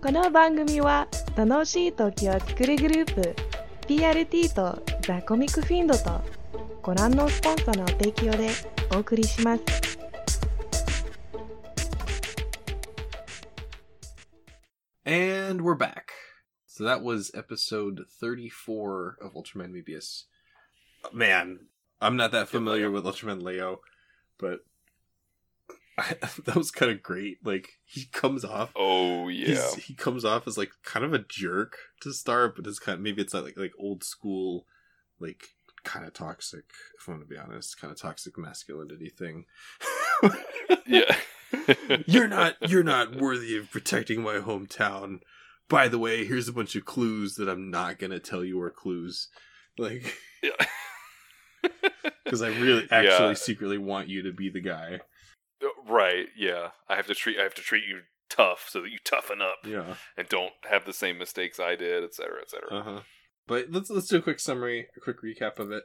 この番組は楽しい時を作るグループ PRT とザ・コミックフィンドとご覧のスポンサーの提供でお送りします。And we're back. So that was episode 34 of Ultraman Mebius. Man, I'm not that familiar with Ultraman Leo, but I, <laughs> that was kind of great. Like he comes off, Oh yeah, he comes off as like kind of a jerk to start, but it's kind of maybe it's like like old school, like kind of toxic. If I'm gonna be honest, kind of toxic masculinity thing. <laughs> yeah. <laughs> you're not you're not worthy of protecting my hometown. By the way, here's a bunch of clues that I'm not gonna tell you are clues. Like Yeah. because I really actually Yeah. secretly want you to be the guy. Right. Yeah. I have to treat. I have to treat you tough so that you toughen up Yeah. and don't have the same mistakes I did, et cetera, et cetera. Uh-huh. But let's let's do a quick summary, a quick recap of it.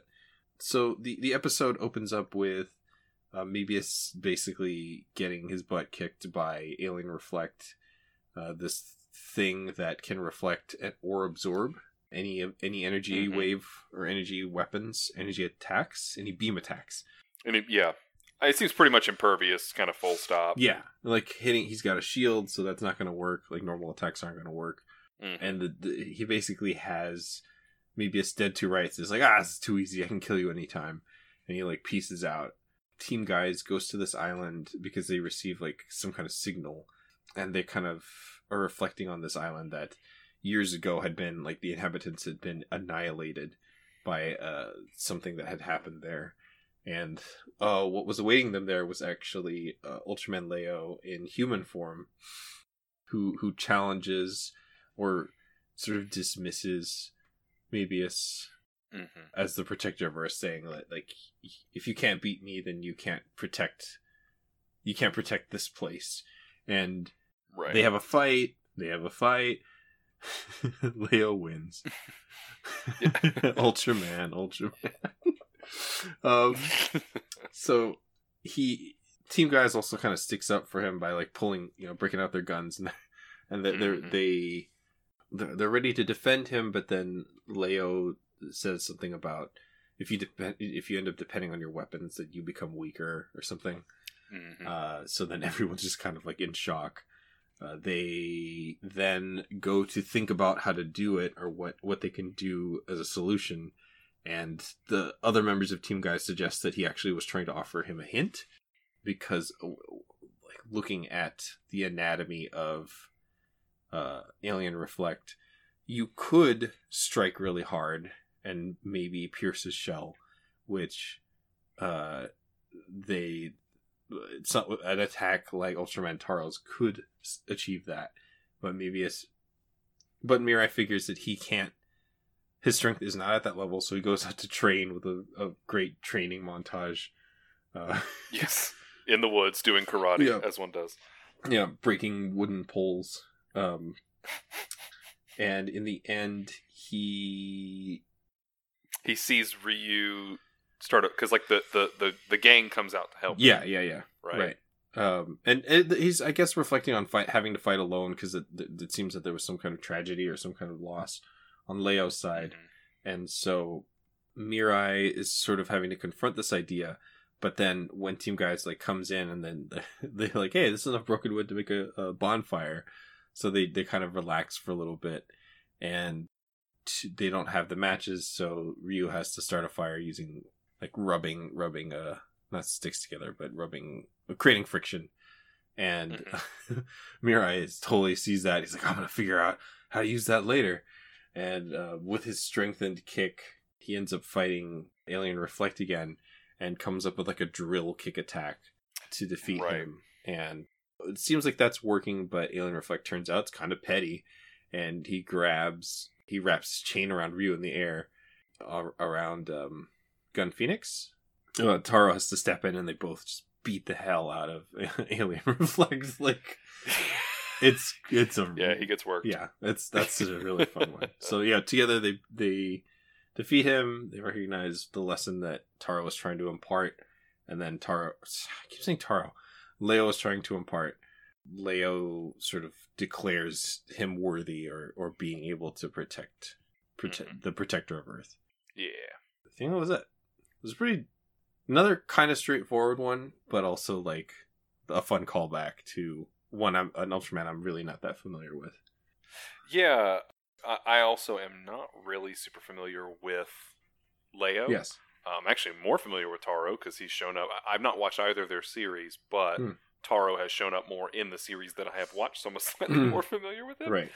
So the the episode opens up with uh, Mebius basically getting his butt kicked by Alien Reflect, uh, this thing that can reflect or absorb any any energy Mhm. wave or energy weapons, energy attacks, any beam attacks. And it, yeah, it seems pretty much impervious, kind of full stop. Yeah, like hitting. He's got a shield, so that's not going to work. Like normal attacks aren't going to work. Mhm. and the, the, he basically has Mebius dead to rights. It's like, ah, it's too easy. I can kill you anytime. And he like pieces out. Team guys goes to this island because they receive like some kind of signal, and they kind of are reflecting on this island that years ago had been like the inhabitants had been annihilated by uh something that had happened there. And uh, what was awaiting them there was actually uh, Ultraman Leo in human form, who who challenges or sort of dismisses Mebius Mm-hmm. as the protector of Earth, saying that like if you can't beat me, then you can't protect you can't protect this place. And Right. they have a fight. They have a fight. <laughs> Leo wins. <laughs> <laughs> Ultraman, Ultraman. Um, <laughs> so he team guys also kind of sticks up for him by like pulling, you know, breaking out their guns and <laughs> and that they're Mhm. they they're, they're ready to defend him, but then Leo says something about if you depend if you end up depending on your weapons that you become weaker or something. Mhm. Uh, so then <laughs> everyone's just kind of like in shock. Uh, they then go to think about how to do it or what, what they can do as a solution. And the other members of Team Guys suggest that he actually was trying to offer him a hint because, uh, like, looking at the anatomy of uh, Alien Reflect, you could strike really hard and maybe pierce his shell, which uh, they it's not an attack like Ultraman Taro's could achieve that, but maybe it's. But Mirai figures that he can't. His strength is not at that level, so he goes out to train with a, a great training montage. Uh, <laughs> yes. In the woods doing karate Yeah. as one does. yeah, breaking wooden poles. Um, and in the end, he He sees Ryu start up because like the, the the the gang comes out to help. yeah yeah yeah Right. right. Um, and, and he's, I guess, reflecting on fight, having to fight alone because it, it seems that there was some kind of tragedy or some kind of loss on Leo's side, Mhm. and so Mirai is sort of having to confront this idea. But then when Team Guys like comes in and then <laughs> they're like, "Hey, this is enough broken wood to make a, a bonfire," so they they kind of relax for a little bit, and t- they don't have the matches, so Ryu has to start a fire using like rubbing rubbing uh not sticks together, but rubbing, creating friction. And <laughs> Mirai is totally sees that. He's like, I'm gonna figure out how to use that later. And uh, with his strengthened kick, he ends up fighting Alien Reflect again, and comes up with like a drill kick attack to defeat Right. him. And it seems like that's working, but Alien Reflect turns out it's kind of petty, and he grabs, he wraps his chain around Ryu in the air, uh, around um, Gun Phoenix. Uh, Taro has to step in, and they both just beat the hell out of <laughs> Alien Reflect. Like <laughs> it's it's a <laughs> Yeah, he gets worked. yeah, that's that's a really fun one. <laughs> So yeah, together they they defeat him. They recognize the lesson that Taro was trying to impart, and then Taro. I keep saying Taro. Leo is trying to impart. Leo sort of declares him worthy or or being able to protect protect Mhm. the protector of Earth. Yeah. I think that was it. It was pretty another kind of straightforward one, but also like a fun callback to one I'm an Ultraman I'm really not that familiar with. Yeah. I, also am not really super familiar with Leo. Yes. I'm actually more familiar with Taro because he's shown up. I've not watched either of their series, but Hmm. Taro has shown up more in the series that I have watched, so I'm <laughs> slightly Hmm. more familiar with him. Right.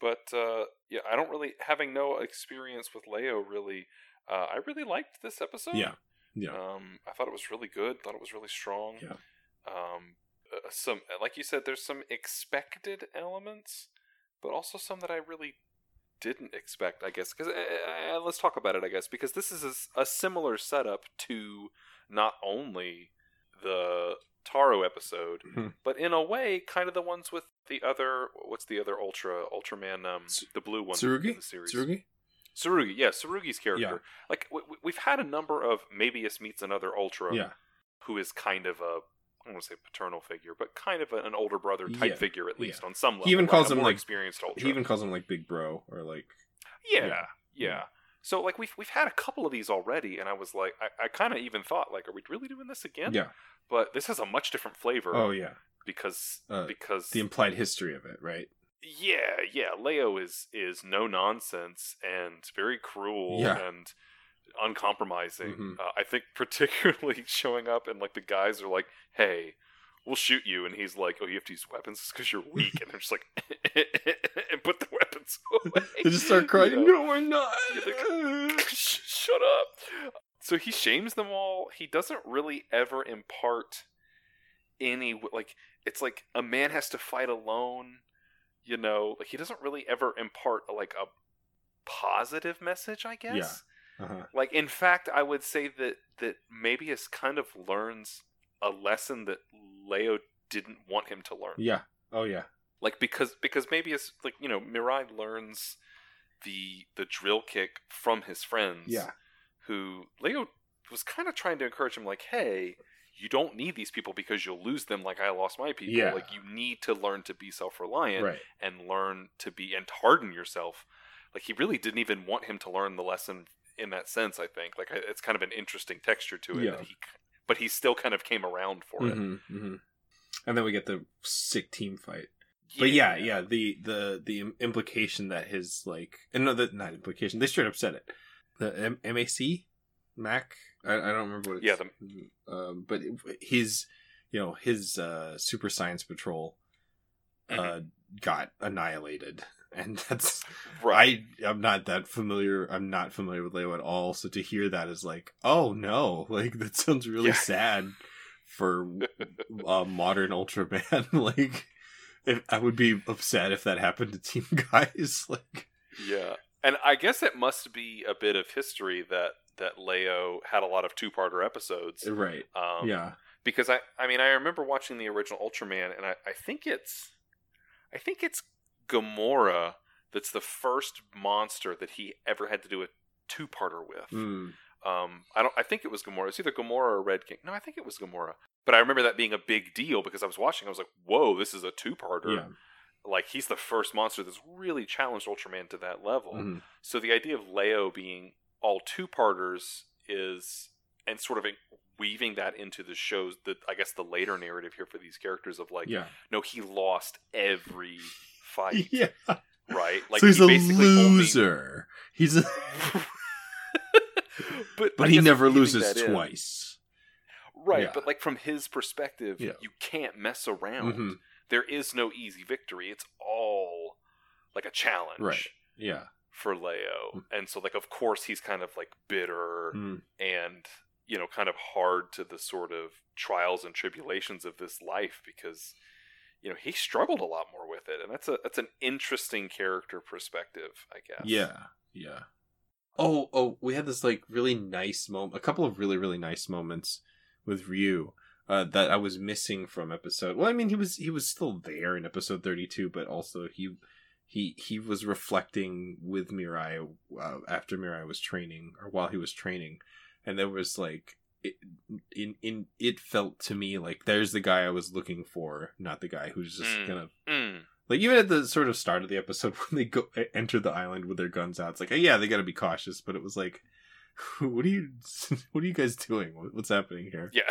But uh, yeah, I don't really having no experience with Leo. Really, uh, I really liked this episode. Yeah. Yeah. Um, I thought it was really good. Thought it was really strong. Yeah. Um, uh, some like you said, there's some expected elements, but also some that I really didn't expect. I guess because uh, uh, let's talk about it. I guess because this is a similar setup to not only the Taro episode, Mhm. but in a way, kind of the ones with the other. What's the other Ultra Ultraman? Um, the blue one. Tsurugi? in the series. Tsurugi? Tsurugi, yeah, Tsurugi's character. Yeah. Like w- w- we've had a number of Mebius meets another Ultra, Yeah. who is kind of a I don't want to say paternal figure, but kind of an older brother type Yeah, figure at least yeah. on some level. He even calls A him, like- experienced Ultra. He even calls him like Big Bro or like yeah, yeah. yeah, So like we've we've had a couple of these already, and I was like, I, I kind of even thought like, are we really doing this again? yeah. But this has a much different flavor. Oh yeah. because Uh, because The implied history of it, right? yeah yeah leo is is no nonsense and very cruel Yeah. and uncompromising Mhm. uh, i think <laughs> particularly showing up and like the guys are like hey we'll shoot you and he's like oh you have to use weapons because you're <laughs> weak and they're just like <laughs> and put the weapons away They just start crying. You know? No, we're not. Yeah, Sh- shut up so he shames them all he doesn't really ever impart any like it's like a man has to fight alone you know like he doesn't really ever impart like a positive message i guess Uh-huh. Like in fact, I would say that that Mebius kind of learns a lesson that Leo didn't want him to learn. Yeah. Oh yeah. Like because because Mebius like you know Mirai learns the the drill kick from his friends. Yeah. Who Leo was kind of trying to encourage him like, hey, you don't need these people because you'll lose them like I lost my people. Yeah. Like you need to learn to be self reliant Right. and learn to be and harden yourself. Like he really didn't even want him to learn the lesson in that sense. I think like it's kind of an interesting texture to it. Yeah. He, but he still kind of came around for it. hmm hmm And then we get the sick team fight. But yeah, yeah, the the the implication that his like, and no, the not implication. They straight up said it. The M- MAC, Mac. I, I don't remember what. It's, Yeah, um, but his, you know, his uh, Super Science Patrol, uh, got annihilated, and <laughs> that's right. I I'm not that familiar. I'm not familiar with Leo at all. So to hear that is like, oh no, <laughs> like that sounds really Yeah. sad for uh, modern Ultraman. <laughs> like, if I would be upset if that happened to Team Guys. Like, Yeah, and I guess it must be a bit of history that that Leo had a lot of two parter episodes. right? Um, yeah, because I I mean I remember watching the original Ultraman, and I, I think it's I think it's Gomora that's the first monster that he ever had to do a two parter with. Mm, Um, I don't. I think it was Gomora. It's either Gomora or Red King. No, I think it was Gomora. But I remember that being a big deal because I was watching. I was like, "Whoa, this is a two-parter!" yeah, Like he's the first monster that's really challenged Ultraman to that level. mhm, So the idea of Leo being all two-parters is, and sort of weaving that into the shows. That I guess the later narrative here for these characters of like, yeah, no, he lost every fight, <laughs> yeah. right? Like so he's he a basically only- loser. He's a, <laughs> but but he never loses in- twice. Right, Yeah. but like from his perspective, Yeah. you can't mess around. Mhm. There is no easy victory. It's all like a challenge Right. Yeah. for Leo. And so like of course he's kind of like bitter Mm. and you know kind of hard to the sort of trials and tribulations of this life because you know he struggled a lot more with it and that's a that's an interesting character perspective, I guess. Yeah, yeah. Oh, oh, we had this like really nice moment, a couple of really, really nice moments with Ryu uh, that I was missing from episode. Well, I mean, he was he was still there in episode thirty-two, but also he he he was reflecting with Mirai uh, after Mirai was training or while he was training, and there was like. It, in in it felt to me like there's the guy I was looking for, not the guy who's just Mm. gonna Mm. like even at the sort of start of the episode <laughs> when they go enter the island with their guns out, it's like, oh, yeah, they got to be cautious. But it was like, <laughs> what are you, <laughs> what are you guys doing? What's happening here? Yeah.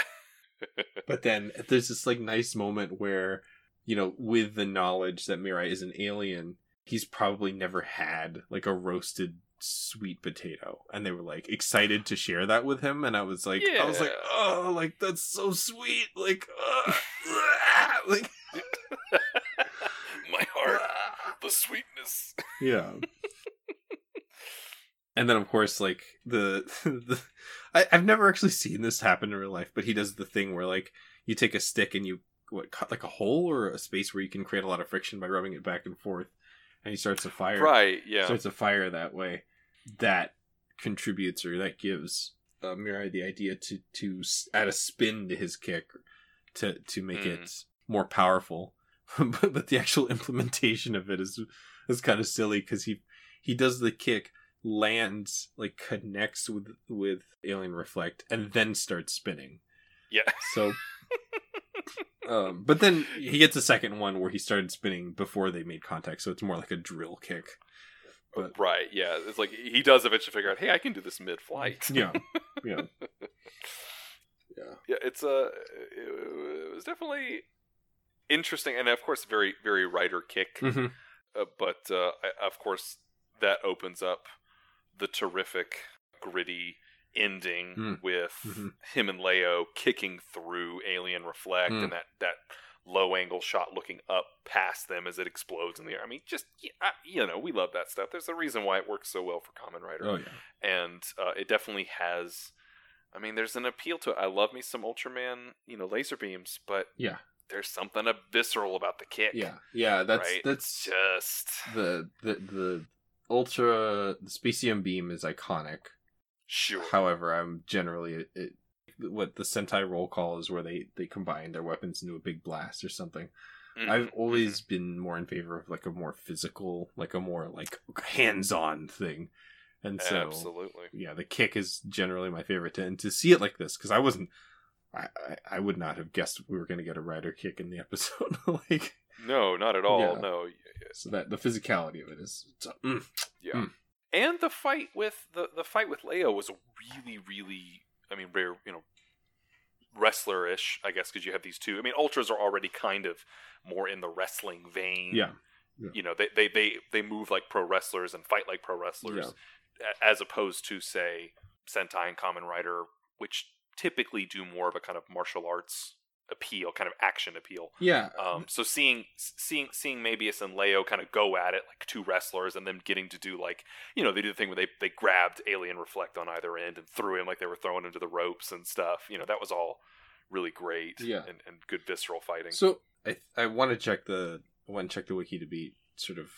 But then there's this like nice moment where, you know, with the knowledge that Mirai is an alien, he's probably never had like a roasted sweet potato, and they were like excited to share that with him. And I was like, I was like, oh, like that's so sweet, like, uh, <laughs> <laughs> like, <laughs> My heart, the sweetness. yeah. And then of course like the, the I, i've never actually seen this happen in real life but he does the thing where like you take a stick and you what cut like a hole or a space where you can create a lot of friction by rubbing it back and forth and he starts a fire Right, yeah. starts a fire that way that contributes or that gives uh, Mirai the idea to to add a spin to his kick to to make Mm. it more powerful <laughs> but, but the actual <laughs> implementation of it is is kind of silly because he he does the kick lands like connects with with alien reflect and then starts spinning yeah. so <laughs> um but then he gets a second one where he started spinning before they made contact so it's more like a drill kick But- right, yeah. It's like he does eventually figure out, hey, I can do this mid flight. <laughs> yeah <laughs> yeah yeah, it's a. it was definitely interesting, and of course, very very rider kick. Mhm. Uh, but uh, I- of course, that opens up the terrific gritty ending Mm. with Mhm. him and Leo kicking through Alien Reflect Mm. and that that low angle shot looking up past them as it explodes in the air. I mean, just you know, we love that stuff. There's a reason why it works so well for Kamen Rider oh yeah and uh, it definitely has. I mean, there's an appeal to it. I love me some Ultraman, you know, laser beams, but yeah there's something uh, visceral about the kick. yeah yeah that's right? that's just the the the ultra the specium beam is iconic Sure. However, I'm generally it, what the Sentai roll call is where they they combine their weapons into a big blast or something. Mhm, I've always been more in favor of like a more physical, like a more like hands-on thing. And so absolutely. yeah, the kick is generally my favorite. To, and to see it like this, because I wasn't, I, I, I would not have guessed we were going to get a rider kick in the <laughs> episode. <laughs> like, No, not at all. Yeah. No. so that the physicality of it is, it's, mm, Yeah. Mm. And the fight with the the fight with Leo was really, really. I mean, rare. You know, wrestler-ish, I guess, because you have these two. I mean, ultras are already kind of more in the wrestling vein. yeah, You know, they they they they move like pro wrestlers and fight like pro wrestlers, a- as opposed to say Sentai and Kamen Rider, which typically do more of a kind of martial arts appeal, kind of action appeal. yeah, Um, so seeing seeing seeing Mebius and Leo kind of go at it like two wrestlers, and them getting to do like you know they do the thing where they they grabbed Alien Reflect on either end and threw him like they were throwing him to the ropes and stuff. You know that was all really great. Yeah. and, and good visceral fighting. So I I want to check the I want to check the wiki to be sort of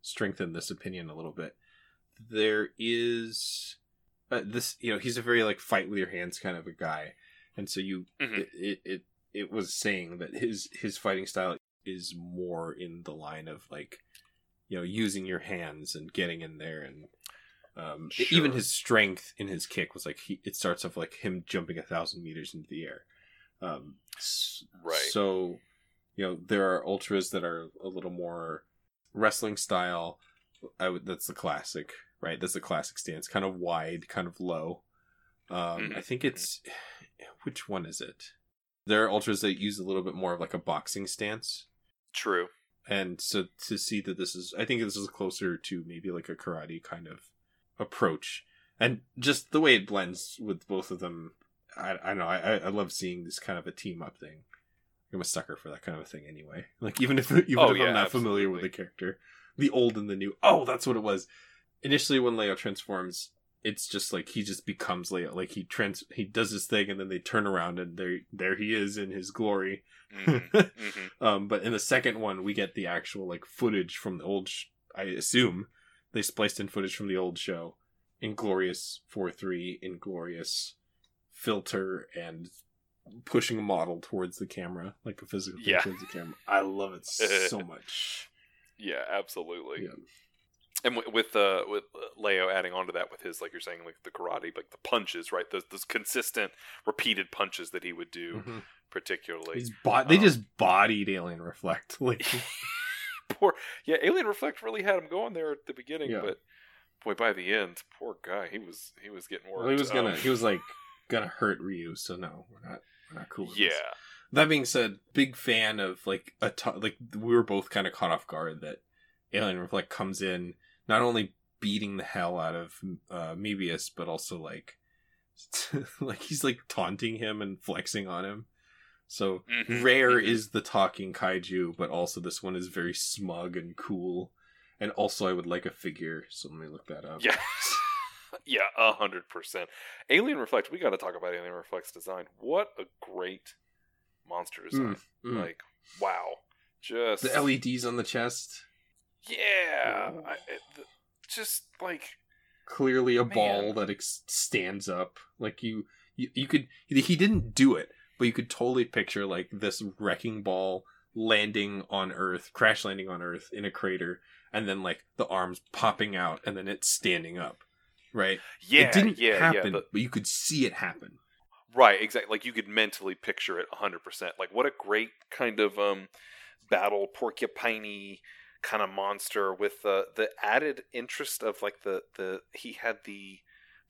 strengthen this opinion a little bit. There is uh, this you know he's a very like fight with your hands kind of a guy, and so you Mhm. it, it it it was saying that his his fighting style is more in the line of like you know using your hands and getting in there and um even his strength in his kick was like he it starts off like him jumping a thousand meters into the air. Um Right. so you know there are ultras that are a little more wrestling style. I would that's the classic right? That's the classic stance kind of wide kind of low. Um Mhm. i think it's <sighs> which one is it there are ultras that use a little bit more of like a boxing stance. True. and so to see that this is i think this is closer to maybe like a karate kind of approach. And just the way it blends with both of them i, I know I, I love seeing this kind of a team up thing. I'm a sucker for that kind of thing anyway. <laughs> Like even if even Oh, if yeah, i'm not familiar with the character the old and the new oh that's what it was. Initially when leo transforms it's just like he just becomes leo like he trans he does his thing and then they turn around and there there he is in his glory Mhm. <laughs> Mhm. um, but in the second one, we get the actual like footage from the old. Sh- I assume they spliced in footage from the old show, Inglorious four three, Inglorious filter and pushing a model towards the camera like a physical Yeah. towards the camera. I love it <laughs> so much. Yeah, absolutely. Yeah. And with with, uh, with uh, Leo adding on to that with his like you're saying like the karate like the punches right those those consistent repeated punches that he would do Mhm. particularly He's bo- they Um, just bodied Alien Reflect. <laughs> Like, <laughs> poor yeah Alien Reflect really had him going there at the beginning Yeah. but boy by the end poor guy he was he was getting worked well, he was gonna, Um, he was like gonna hurt Ryu. So no, we're not, we're not cool. With yeah this. That being said, big fan of like a t- like we were both kind of caught off guard that Alien Reflect comes in not only beating the hell out of uh, Mebius, but also like <laughs> like he's like taunting him and flexing on him. So Mhm, rare mhm. is the talking kaiju, but also this one is very smug and cool. And also, I would like a figure, so let me look that up. yeah <laughs> yeah a hundred percent Alien Reflect we got to talk about Alien Reflect's design what a great monster design Mm. like wow just the LEDs on the chest, Yeah, I, it, just like clearly a Man. ball that ex- stands up. Like you, you, you could. He didn't do it, but you could totally picture like this wrecking ball landing on Earth, crash landing on Earth in a crater, and then like the arms popping out, and then it standing up. Right. yeah, it didn't yeah, happen, yeah. but you could see it happen. Right, exactly. Like you could mentally picture it hundred percent. Like what a great kind of um battle porcupiney kind of monster with the the added interest of like the the he had the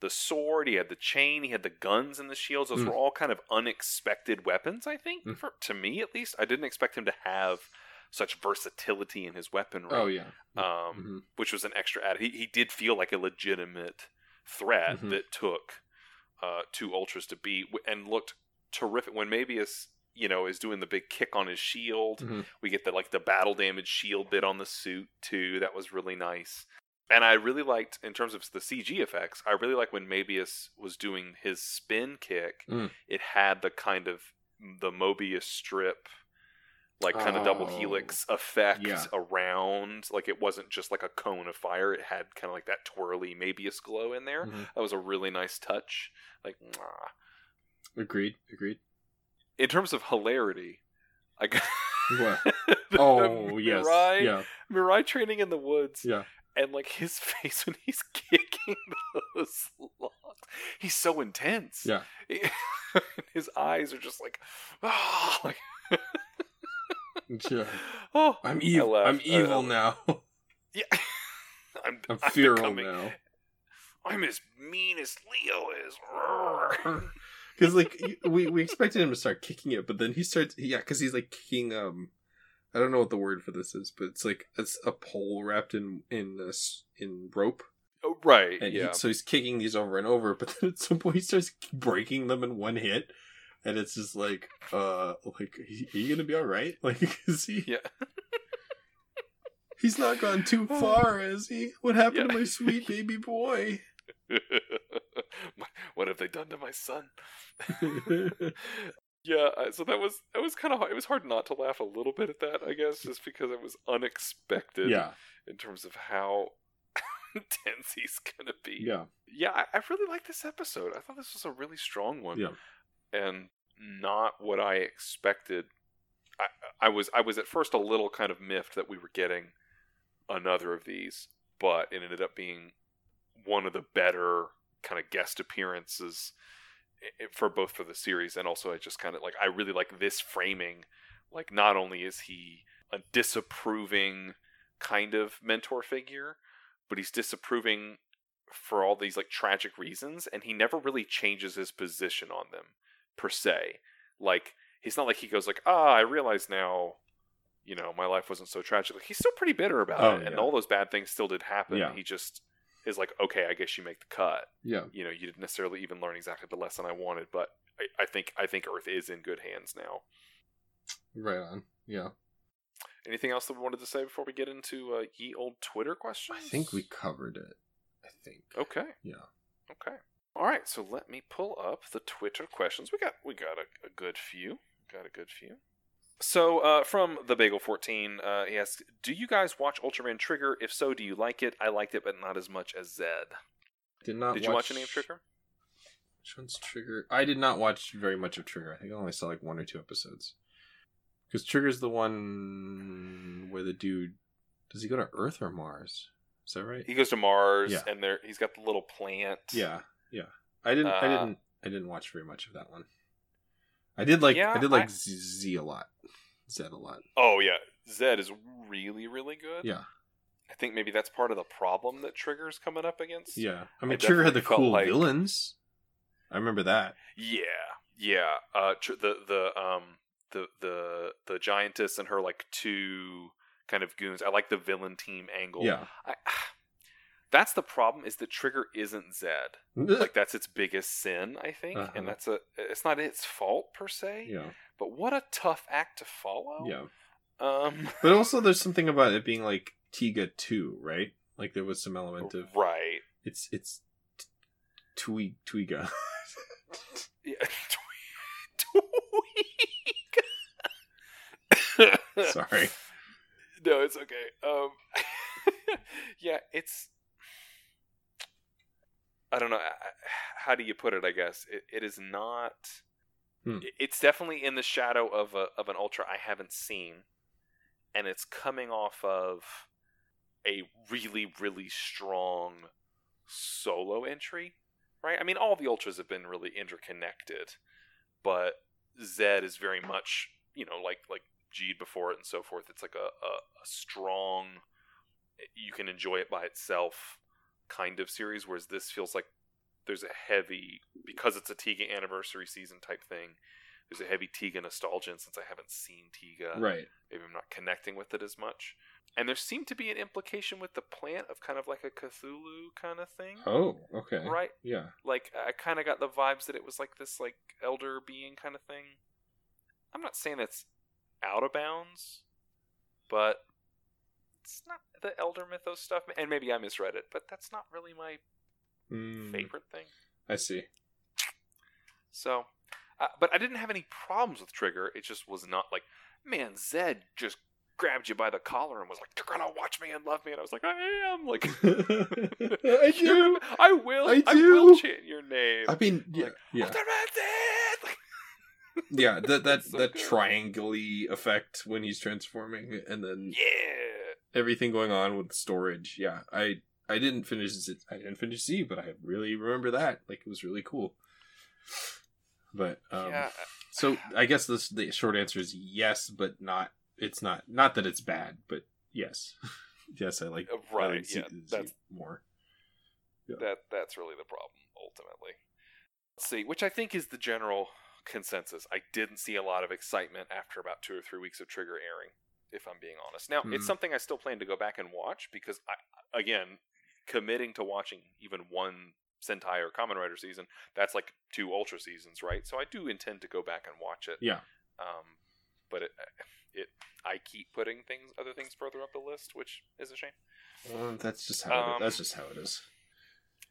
the sword, he had the chain, he had the guns and the shields. Those Mm. were all kind of unexpected weapons. I think, Mm. for to me at least, I didn't expect him to have such versatility in his weaponry. Oh yeah. um, Mhm. which was an extra add. He he did feel like a legitimate threat Mhm. that took uh, two ultras to beat, and looked terrific when Mebius. You know, is doing the big kick on his shield. Mhm. We get the like the battle damage shield bit on the suit too. That was really nice. And I really liked, in terms of the CG effects, I really like when Mebius was doing his spin kick. Mm. It had the kind of the Mobius strip like kind of double Oh. helix effect Yeah. around. Like it wasn't just like a cone of fire; it had kind of like that twirly Mebius glow in there. Mhm. That was a really nice touch. Like, mwah. Agreed. Agreed. In terms of hilarity, I got What? the- <laughs> the Oh yes. Mirai, Yeah. Mirai training in the woods. Yeah. and like his <laughs> face when he's kicking those logs, he's so intense. Yeah. <laughs> his eyes are just like, oh, like, Yeah. oh I'm evil. I'm evil now. yeah. I'm, I'm I'm feral becoming- now. I'm as mean as Leo is. Because like we we expected him to start kicking it, but then he starts. Yeah, because he's like kicking. Um, I don't know what the word for this is, but it's like it's a pole wrapped in in uh, in rope, Oh, right. and yeah. he, so he's kicking these over and over. But then at some point he starts breaking them in one hit, and it's just like, uh, like are you gonna be all right? <laughs> Like, is he? Yeah. He's not gone too <laughs> far, is he? What happened Yeah. to my sweet baby boy? <laughs> what have they done to my son? <laughs> yeah, so that was that was kind of hard. it was hard not to laugh a little bit at that, I guess, just because it was unexpected yeah, in terms of how <laughs> intense he's gonna be. yeah, yeah, I, I really like this episode. I thought this was a really strong one. Yeah. and not what I expected. I, I was I was at first a little kind of miffed that we were getting another of these, but it ended up being one of the better kind of guest appearances i- i- for both for the series and also I just kind of like I really like this framing. Like not only is he a disapproving kind of mentor figure, but he's disapproving for all these like tragic reasons and he never really changes his position on them per se. Like he's not like he goes like, "Ah, I realize now, you know, my life wasn't so tragic." Like he's still pretty bitter about Oh, it and all those bad things still did happen. Yeah. He just is like, "Okay, I guess you make the cut." yeah. You know, you didn't necessarily even learn exactly the lesson I wanted, but I, I think I think Earth is in good hands now. Right on. Yeah. Anything else that we wanted to say before we get into uh, ye old Twitter questions? I think we covered it. I think. Okay. Yeah. Okay. All right. So let me pull up the Twitter questions. We got we got a, a good few. Got a good few. So uh, from the Bagel fourteen, uh, he asks, "Do you guys watch Ultraman Trigger? If so, do you like it? I liked it, but not as much as Zed. Did not. Did you watch any of Trigger? Which one's Trigger? I did not watch very much of Trigger. I think I only saw like one or two episodes. Because Trigger's the one where the dude does he go to Earth or Mars? Is that right? He goes to Mars, Yeah. and there he's got the little plant. Yeah, yeah. I didn't. I Uh, didn't. I didn't watch very much of that one. I did like. Yeah, I did like I- Z, Z a lot. Zed a lot. Oh yeah, Zed is really really good. Yeah, I think maybe that's part of the problem that Trigger's coming up against. yeah. I mean, I Trigger had the cool like- villains. I remember that. Yeah, yeah. Uh, tr- the the um the the the giantess and her like two kind of goons. I like the villain team angle. Yeah. I, that's the problem is that Trigger isn't Zed. Like that's its biggest sin, I think, Uh-huh. and that's a. It's not its fault per se, yeah. but what a tough act to follow. Yeah. Um. <laughs> But also, there's something about it being like Tiga 2, right? Like there was some element of Right. it's it's t- Twi Twiga. <laughs> Yeah. <laughs> Tweak. Sorry. No, it's okay. Um, yeah, it's. I don't know. <sighs> How do you put it? I guess it, it is not. Hmm. It's definitely in the shadow of a of an ultra I haven't seen, and it's coming off of a really really strong solo entry, right? I mean, all the ultras have been really interconnected, but Zed is very much you know like like Geed before it and so forth. It's like a, a, a strong, you can enjoy it by itself kind of series, whereas this feels like there's a heavy, because it's a Tiga anniversary season type thing, there's a heavy Tiga nostalgia, and since I haven't seen Tiga, Right. maybe I'm not connecting with it as much. And there seemed to be an implication with the plant of kind of like a Cthulhu kind of thing, Oh, okay. right? Yeah. like I kind of got the vibes that it was like this like elder being kind of thing. I'm not saying that's out of bounds, but it's not the elder mythos stuff. And maybe I misread it, but that's not really my Mm, favorite thing. I see. So, uh, but I didn't have any problems with Trigger. It just was not like man, Zed just grabbed you by the collar and was like, "You're gonna watch me and love me," and I was like, "I am." Like, <laughs> I do. I will. I I, will chant your name. I mean, yeah, Like, yeah, "Of the Red Zed!" Yeah. That that So that good. triangle effect when he's transforming, and then yeah. Everything going on with storage. Yeah, I I didn't finish Z- I didn't finish Z, but I really remember that. Like it was really cool. But um, yeah. so I guess this the short answer is yes, but not. It's not not that it's bad, but yes, <laughs> yes. I like Uh, I Right. like Z- yeah. Z That's more. that. That's really the problem ultimately. Let's see, which I think is the general consensus. I didn't see a lot of excitement after about two or three weeks of Trigger airing. If I'm being honest, now it's Hmm. something I still plan to go back and watch because I, again, committing to watching even one Sentai or Kamen Rider season, that's like two Ultra seasons, right? So I do intend to go back and watch it. Yeah. Um, but it, it, I keep putting things, other things further up the list, which is a shame. Well, that's just how it, Um, that's just how it is.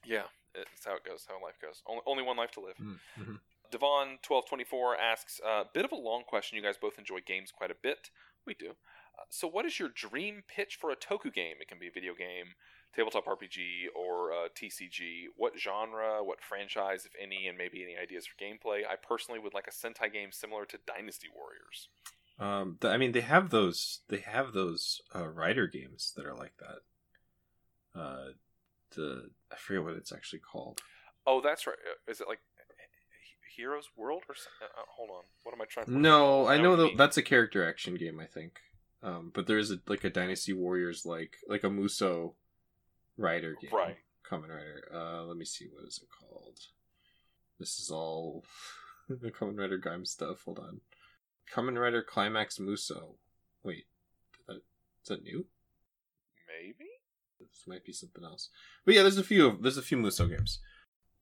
Yeah, it's how it goes, how life goes. Only, only one life to live. Mm-hmm. Devon twelve twenty four asks a uh, bit of a long question. You guys both enjoy games quite a bit. We do. Uh, so, what is your dream pitch for a Toku game? It can be a video game, tabletop RPG, or uh, TCG. What genre? What franchise, if any, and maybe any ideas for gameplay? I personally would like a Sentai game similar to Dynasty Warriors. Um, th- I mean, they have those. They have those uh, rider games that are like that. Uh, the I forget what it's actually called. Oh, that's right. Uh, Is it like Heroes World or something? Uh, hold on. What am I trying to? No, I know that that's a character action game. I think. Um, but there is a, like a Dynasty Warriors like like a Muso rider game. Right. Kamen Rider. Uh, let me see. What is it called? This is all <laughs> the Kamen Rider Gaim stuff. Hold on. Kamen Rider Climax Muso. Wait, is that, is that new? Maybe. This might be something else. But yeah, there's a few. There's a few Muso games.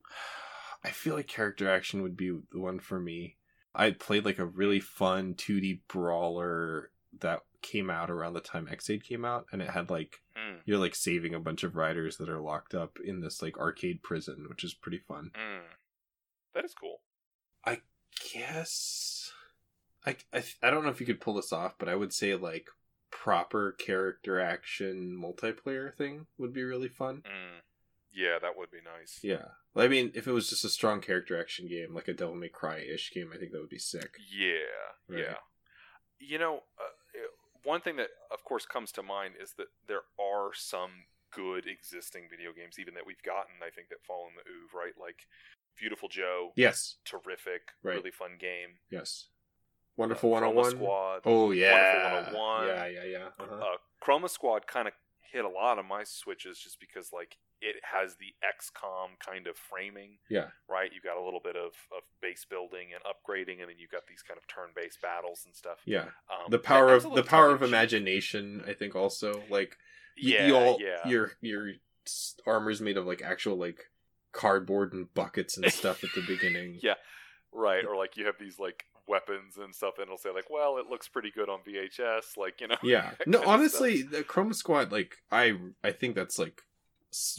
<sighs> I feel like character action would be the one for me. I played like a really fun 2D brawler that came out around the time Ex-Aid came out, and it had like Mm, you're like saving a bunch of riders that are locked up in this like arcade prison, which is pretty fun. mm. That is cool. I guess I, I I don't know if you could pull this off, but I would say like proper character action multiplayer thing would be really fun. Mm. Yeah, that would be nice. Yeah. I mean, if it was just a strong character action game, like a Devil May Cry ish game, I think that would be sick. Yeah, Right. yeah. You know, uh, one thing that, of course, comes to mind is that there are some good existing video games, even that we've gotten. I think that fall in the oeuvre, right? Like Beautiful Joe, Yes. terrific, Right. really fun game. Yes. Wonderful Uh, Chroma 101. Squad. Oh, yeah. Wonderful 101. Yeah, yeah, yeah. Uh-huh. Uh, Chroma Squad kind of hit a lot of my switches just because, like, it has the XCOM kind of framing, yeah. right? You've got a little bit of, of base building and upgrading, and then you've got these kind of turn-based battles and stuff. Yeah. Um, The power that was a of the power of imagination, I think also like y- Yeah, you all yeah. your your armor's made of like actual like cardboard and buckets and <laughs> stuff at the beginning. Yeah. Right, or like you have these like weapons and stuff, and it'll say like, "Well, it looks pretty good on VHS," like you know. <laughs> Yeah. No, honestly, the Chroma Squad, like I, I think that's like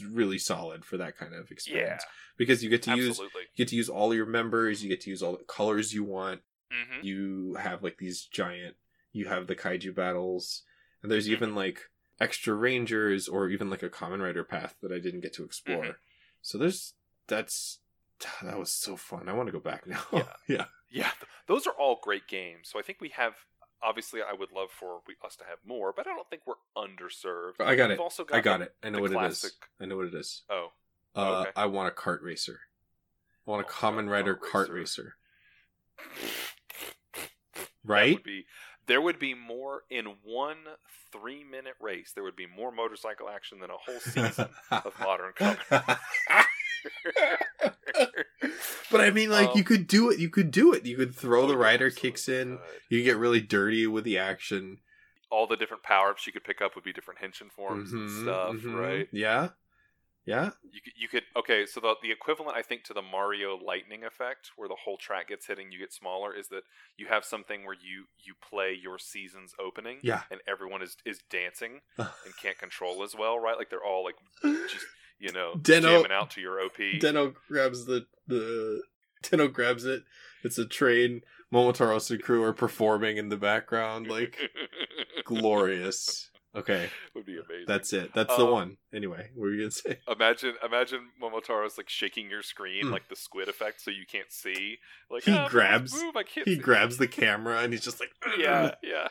really solid for that kind of stuff. yeah, experience because you get to use absolutely. you get to use all your members, you get to use all the colors you want. hmm You have like these giant, you have the kaiju battles, and there's Mhm. even like extra rangers or even like a Kamen Rider path that I didn't get to explore. Mhm. So there's that's that was so fun. I want to go back now. Yeah. <laughs> yeah. Yeah, th- those are all great games. So I think we have. Obviously, I would love for we, us to have more, but I don't think we're underserved. I got We've it. also got I got the- it. I know what it classic- is. I know what it is. Oh, Uh, Okay. I want a kart racer. I want a Oh, Kamen Rider kart racer. racer. <laughs> Right? would be there would be more in one three minute race. There would be more motorcycle action than a whole season <laughs> of modern comedy. <laughs> but I mean, like, Um, you could do it. You could do it. You could throw Oh, the rider kicks in. could. You could get really dirty with the action. All the different power ups you could pick up would be different henshin forms and Mhm, stuff, mhm. right? Yeah. Yeah. You could, you could okay. So the the equivalent, I think, to the Mario lightning effect, where the whole track gets hitting, you get smaller, is that you have something where you you play your season's opening, Yeah. and everyone is is dancing <laughs> and can't control as well, right? Like they're all like just you know Den-O- jamming out to your OP. Den-O grabs the the Den-O grabs it. It's a train. Momotaro's crew are performing in the background, like <laughs> glorious. Okay, would be amazing. that's it. That's the Um, one. Anyway, what were you gonna say? Imagine, imagine Momotaro's like shaking your screen Mm. like the squid effect, so you can't see. Like He "Ah, grabs- Move, I can't. He see." grabs the camera and he's just like, Yeah, yeah.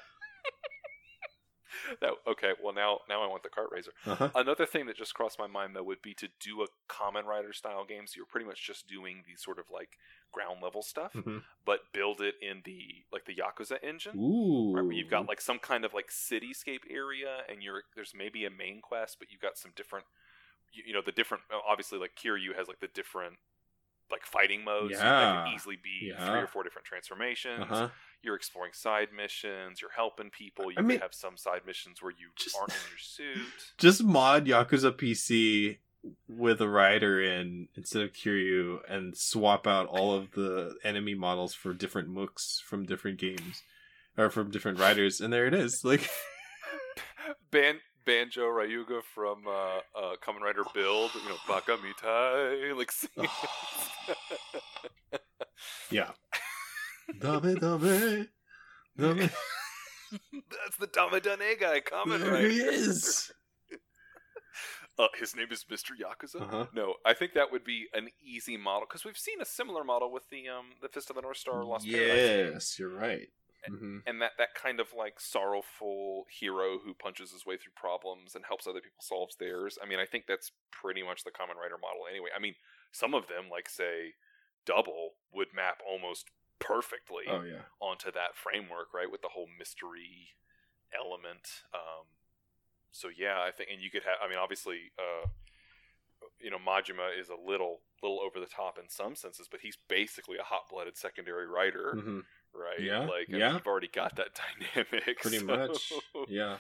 That okay. Well, now now I want the cart raiser. Uh-huh. Another thing that just crossed my mind though would be to do a Kamen Rider style game. So you're pretty much just doing the sort of like ground level stuff, Mhm. but build it in the like the Yakuza engine. Ooh, Right, where you've got like some kind of like cityscape area, and you're there's maybe a main quest, but you've got some different, you, you know, the different. Obviously, like Kiryu has like the different like fighting modes. so that Yeah. could easily be Yeah. three or four different transformations. uh-huh. You're exploring side missions. You're helping people. You I mean- have some side missions where you Just- aren't in your suit. <laughs> Just mod Yakuza PC with a rider in instead of Kiryu and swap out all of the enemy models for different mooks from different games or from different riders, and there it is. Like, <laughs> Ban- Banjo Ryuga from uh, uh, Kamen Rider Build, you know, Baka Mitai, like <laughs> singing. yeah. <laughs> Dame, dame, dame. That's the Dame Da Ne guy, Kamen There he is. <laughs> Uh, his name is Mr. Yakuza. Uh-huh. No, I think that would be an easy model because we've seen a similar model with the um the Fist of the North Star Lost Paradise. Yes, you're right. Hmm and that that kind of like sorrowful hero who punches his way through problems and helps other people solve theirs. I mean, I think that's pretty much the Kamen Rider model anyway. I mean, some of them, like say Double, would map almost perfectly Oh yeah. onto that framework, right? With the whole mystery element. Um, so yeah, I think, and you could have. I mean, obviously, uh, you know, Majima is a little little over the top in some senses, but he's basically a hot blooded secondary rider hmm right? Yeah, like I mean, yeah. you've already got that <laughs> dynamic. Pretty so- much. <laughs> Yeah.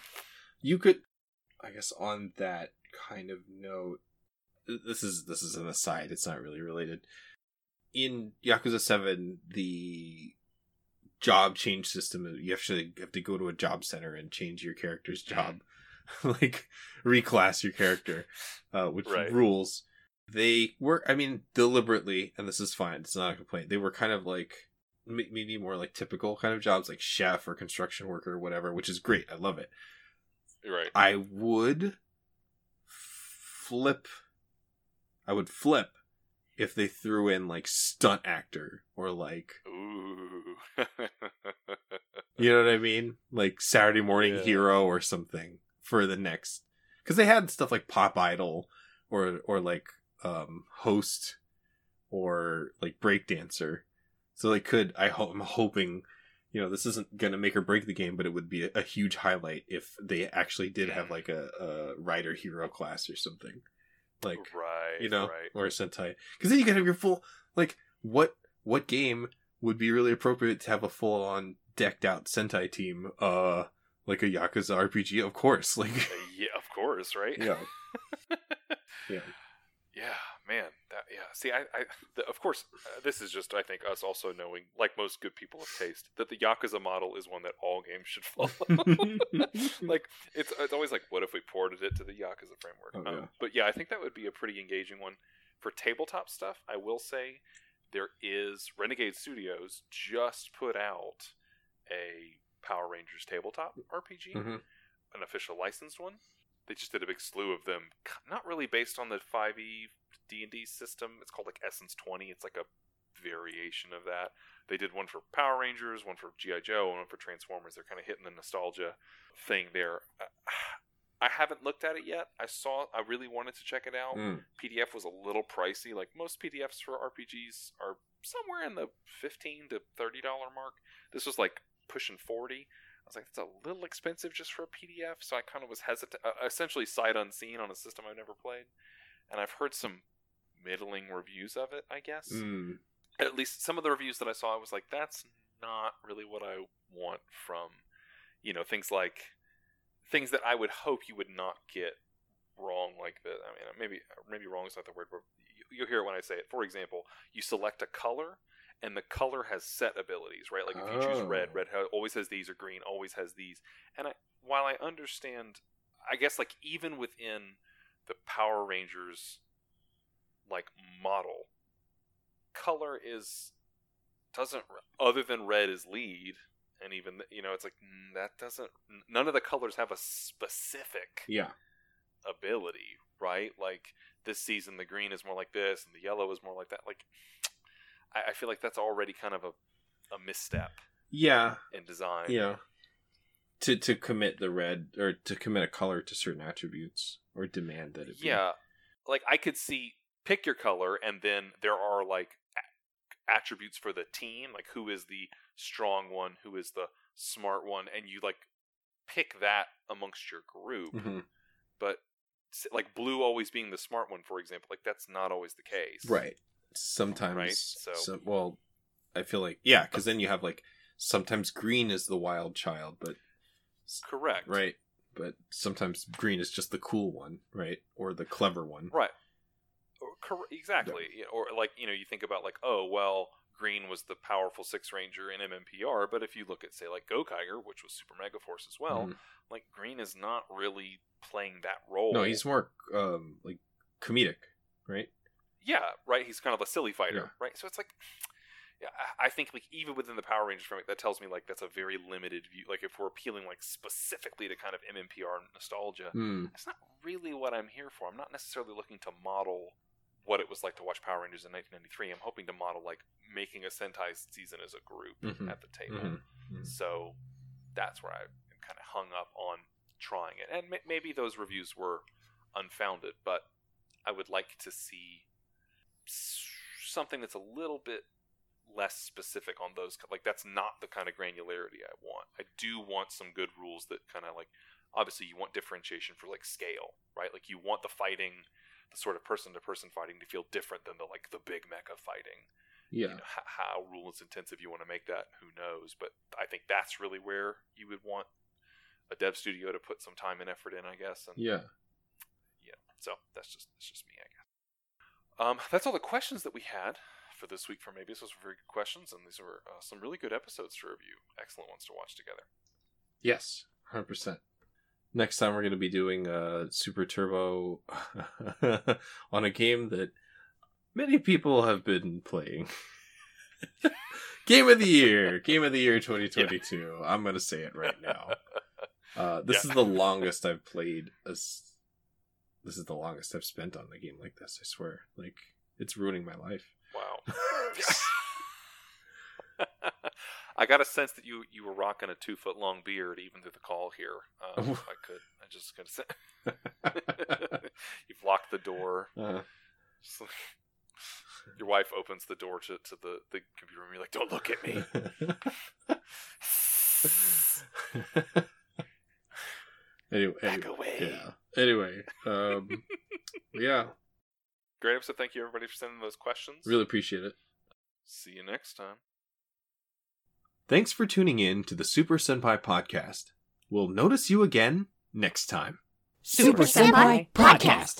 You could I guess on that kind of note this is this is an aside, it's not really related. In Yakuza 7, the job change system you actually have to go to a job center and change your character's job. <laughs> like reclass your character, uh, which Right. rules. They were I mean, deliberately, and this is fine, it's not a complaint. They were kind of like maybe more like typical kind of jobs like chef or construction worker or whatever, which is great. I love it. right. I would flip. I would flip if they threw in like stunt actor or like Ooh. <laughs> you know what I mean, like Saturday Morning Yeah. Hero or something for the next because they had stuff like Pop Idol or or like um host or like breakdancer, so they could. I hope I'm hoping. You know, this isn't gonna make or break the game, but it would be a, a huge highlight if they actually did have like a, a rider hero class or something, like right. you know, Right. or a Sentai. Because then you can have your full like what what game would be really appropriate to have a full on decked out Sentai team? Uh, like a Yakuza RPG, of course. <laughs> Like Uh, yeah, of course, right? yeah, <laughs> yeah. Yeah, man. That yeah. See, I, I the, of course, uh, this is just I think us also knowing, like most good people of taste, that the Yakuza model is one that all games should follow. <laughs> <laughs> like it's it's always like, what if we ported it to the Yakuza framework? Oh, Um. But yeah, I think that would be a pretty engaging one for tabletop stuff. I will say there is Renegade Studios just put out a Power Rangers tabletop RPG, Mhm. an official licensed one. They just did a big slew of them, not really based on the 5e D&D system. It's called like Essence 20. It's like a variation of that. They did one for Power Rangers, one for GI Joe, and one for Transformers. They're kind of hitting the nostalgia thing there. I haven't looked at it yet. I saw. I really wanted to check it out. Mm. PDF was a little pricey. Like most PDFs for RPGs are somewhere in the fifteen to thirty dollar mark. This was like pushing forty. I was like, that's a little expensive just for a PDF, so I kind of was hesitant. Uh, essentially, sight unseen on a system I've never played, and I've heard some middling reviews of it. I guess Mm. at least some of the reviews that I saw, I was like, that's not really what I want from, you know, things like things that I would hope you would not get wrong like this. I mean, maybe maybe wrong is not the word, but you, you'll hear it when I say it. For example, you select a color, and the color has set abilities, right? Like if you choose red, Oh. red always has these, or green always has these. And I, while I understand, I guess like even within the Power Rangers like model color is doesn't other than red is lead, and even you know it's like mm, that doesn't. None of the colors have a specific Yeah. ability, right? Like this season, the green is more like this, and the yellow is more like that. Like I, I feel like that's already kind of a a misstep Yeah. in design. Yeah. To to commit the red or to commit a color to certain attributes or demand that it be. Yeah, like I could see pick your color, and then there are like a- attributes for the team, like who is the strong one, who is the smart one, and you like pick that amongst your group. Mhm. But like blue always being the smart one, for example, like that's not always the case. Right. Sometimes Right, so- so- well I feel like yeah, cuz then you have like sometimes green is the wild child, but Correct. right, but sometimes green is just the cool one, right? Or the clever one. Right. Or, cor- exactly. Yeah, Or like you know, you think about like, oh well, Green was the powerful six ranger in MMPR, but if you look at say like Gokaiger, which was Super Mega Force as well, Mhm. like Green is not really playing that role. No, he's more um like comedic, right? yeah, right. He's kind of a silly fighter, Yeah. right? So it's like. Yeah, I- think like even within the Power Rangers framework, that tells me like that's a very limited view. Like if we're appealing like specifically to kind of MMPR nostalgia, Hmm. that's not really what I'm here for. I'm not necessarily looking to model what it was like to watch Power Rangers in 1993. I'm hoping to model like making a Sentai season as a group Mhm. at the table. Mhm. Mhm. So that's where I'm kind of hung up on trying it. And ma- maybe those reviews were unfounded, but I would like to see something that's a little bit less specific on those. Like that's not the kind of granularity I want. I do want some good rules that kind of like obviously you want differentiation for like scale, right? Like you want the fighting, the sort of person to person fighting to feel different than the like the big mecha fighting Yeah. you know, h- how rules intensive you want to make that who knows but i think that's really where you would want a dev studio to put some time and effort in i guess and Yeah. yeah so that's just that's just me i guess um, that's all the questions that we had for this week for maybe those were very good questions and these were uh, some really good episodes to review excellent ones to watch together Yes, hundred percent. Next time we're going to be doing uh, Super Turbo <laughs> on a game that many people have been playing. <laughs> game of the year, game of the year, twenty twenty two. I'm going to say it right now. <laughs> Uh, this Yeah. is the longest I've played. As this is the longest I've spent on a game like this. I swear, like it's ruining my life. wow I got a sense that you you were rocking a two foot long beard even through the call here. Um, if I could, I just gonna say <laughs> you've locked the door. <laughs> Uh, like- Your wife opens the door to, to the, the computer room. You're like, don't look at me. <laughs> anyway, Back anyway, away. yeah. Anyway, um, yeah, Great episode. Thank you, everybody, for sending those questions. really appreciate it. See you next time. Thanks for tuning in to the Super Senpai podcast. We'll notice you again next time. Super Senpai Podcast.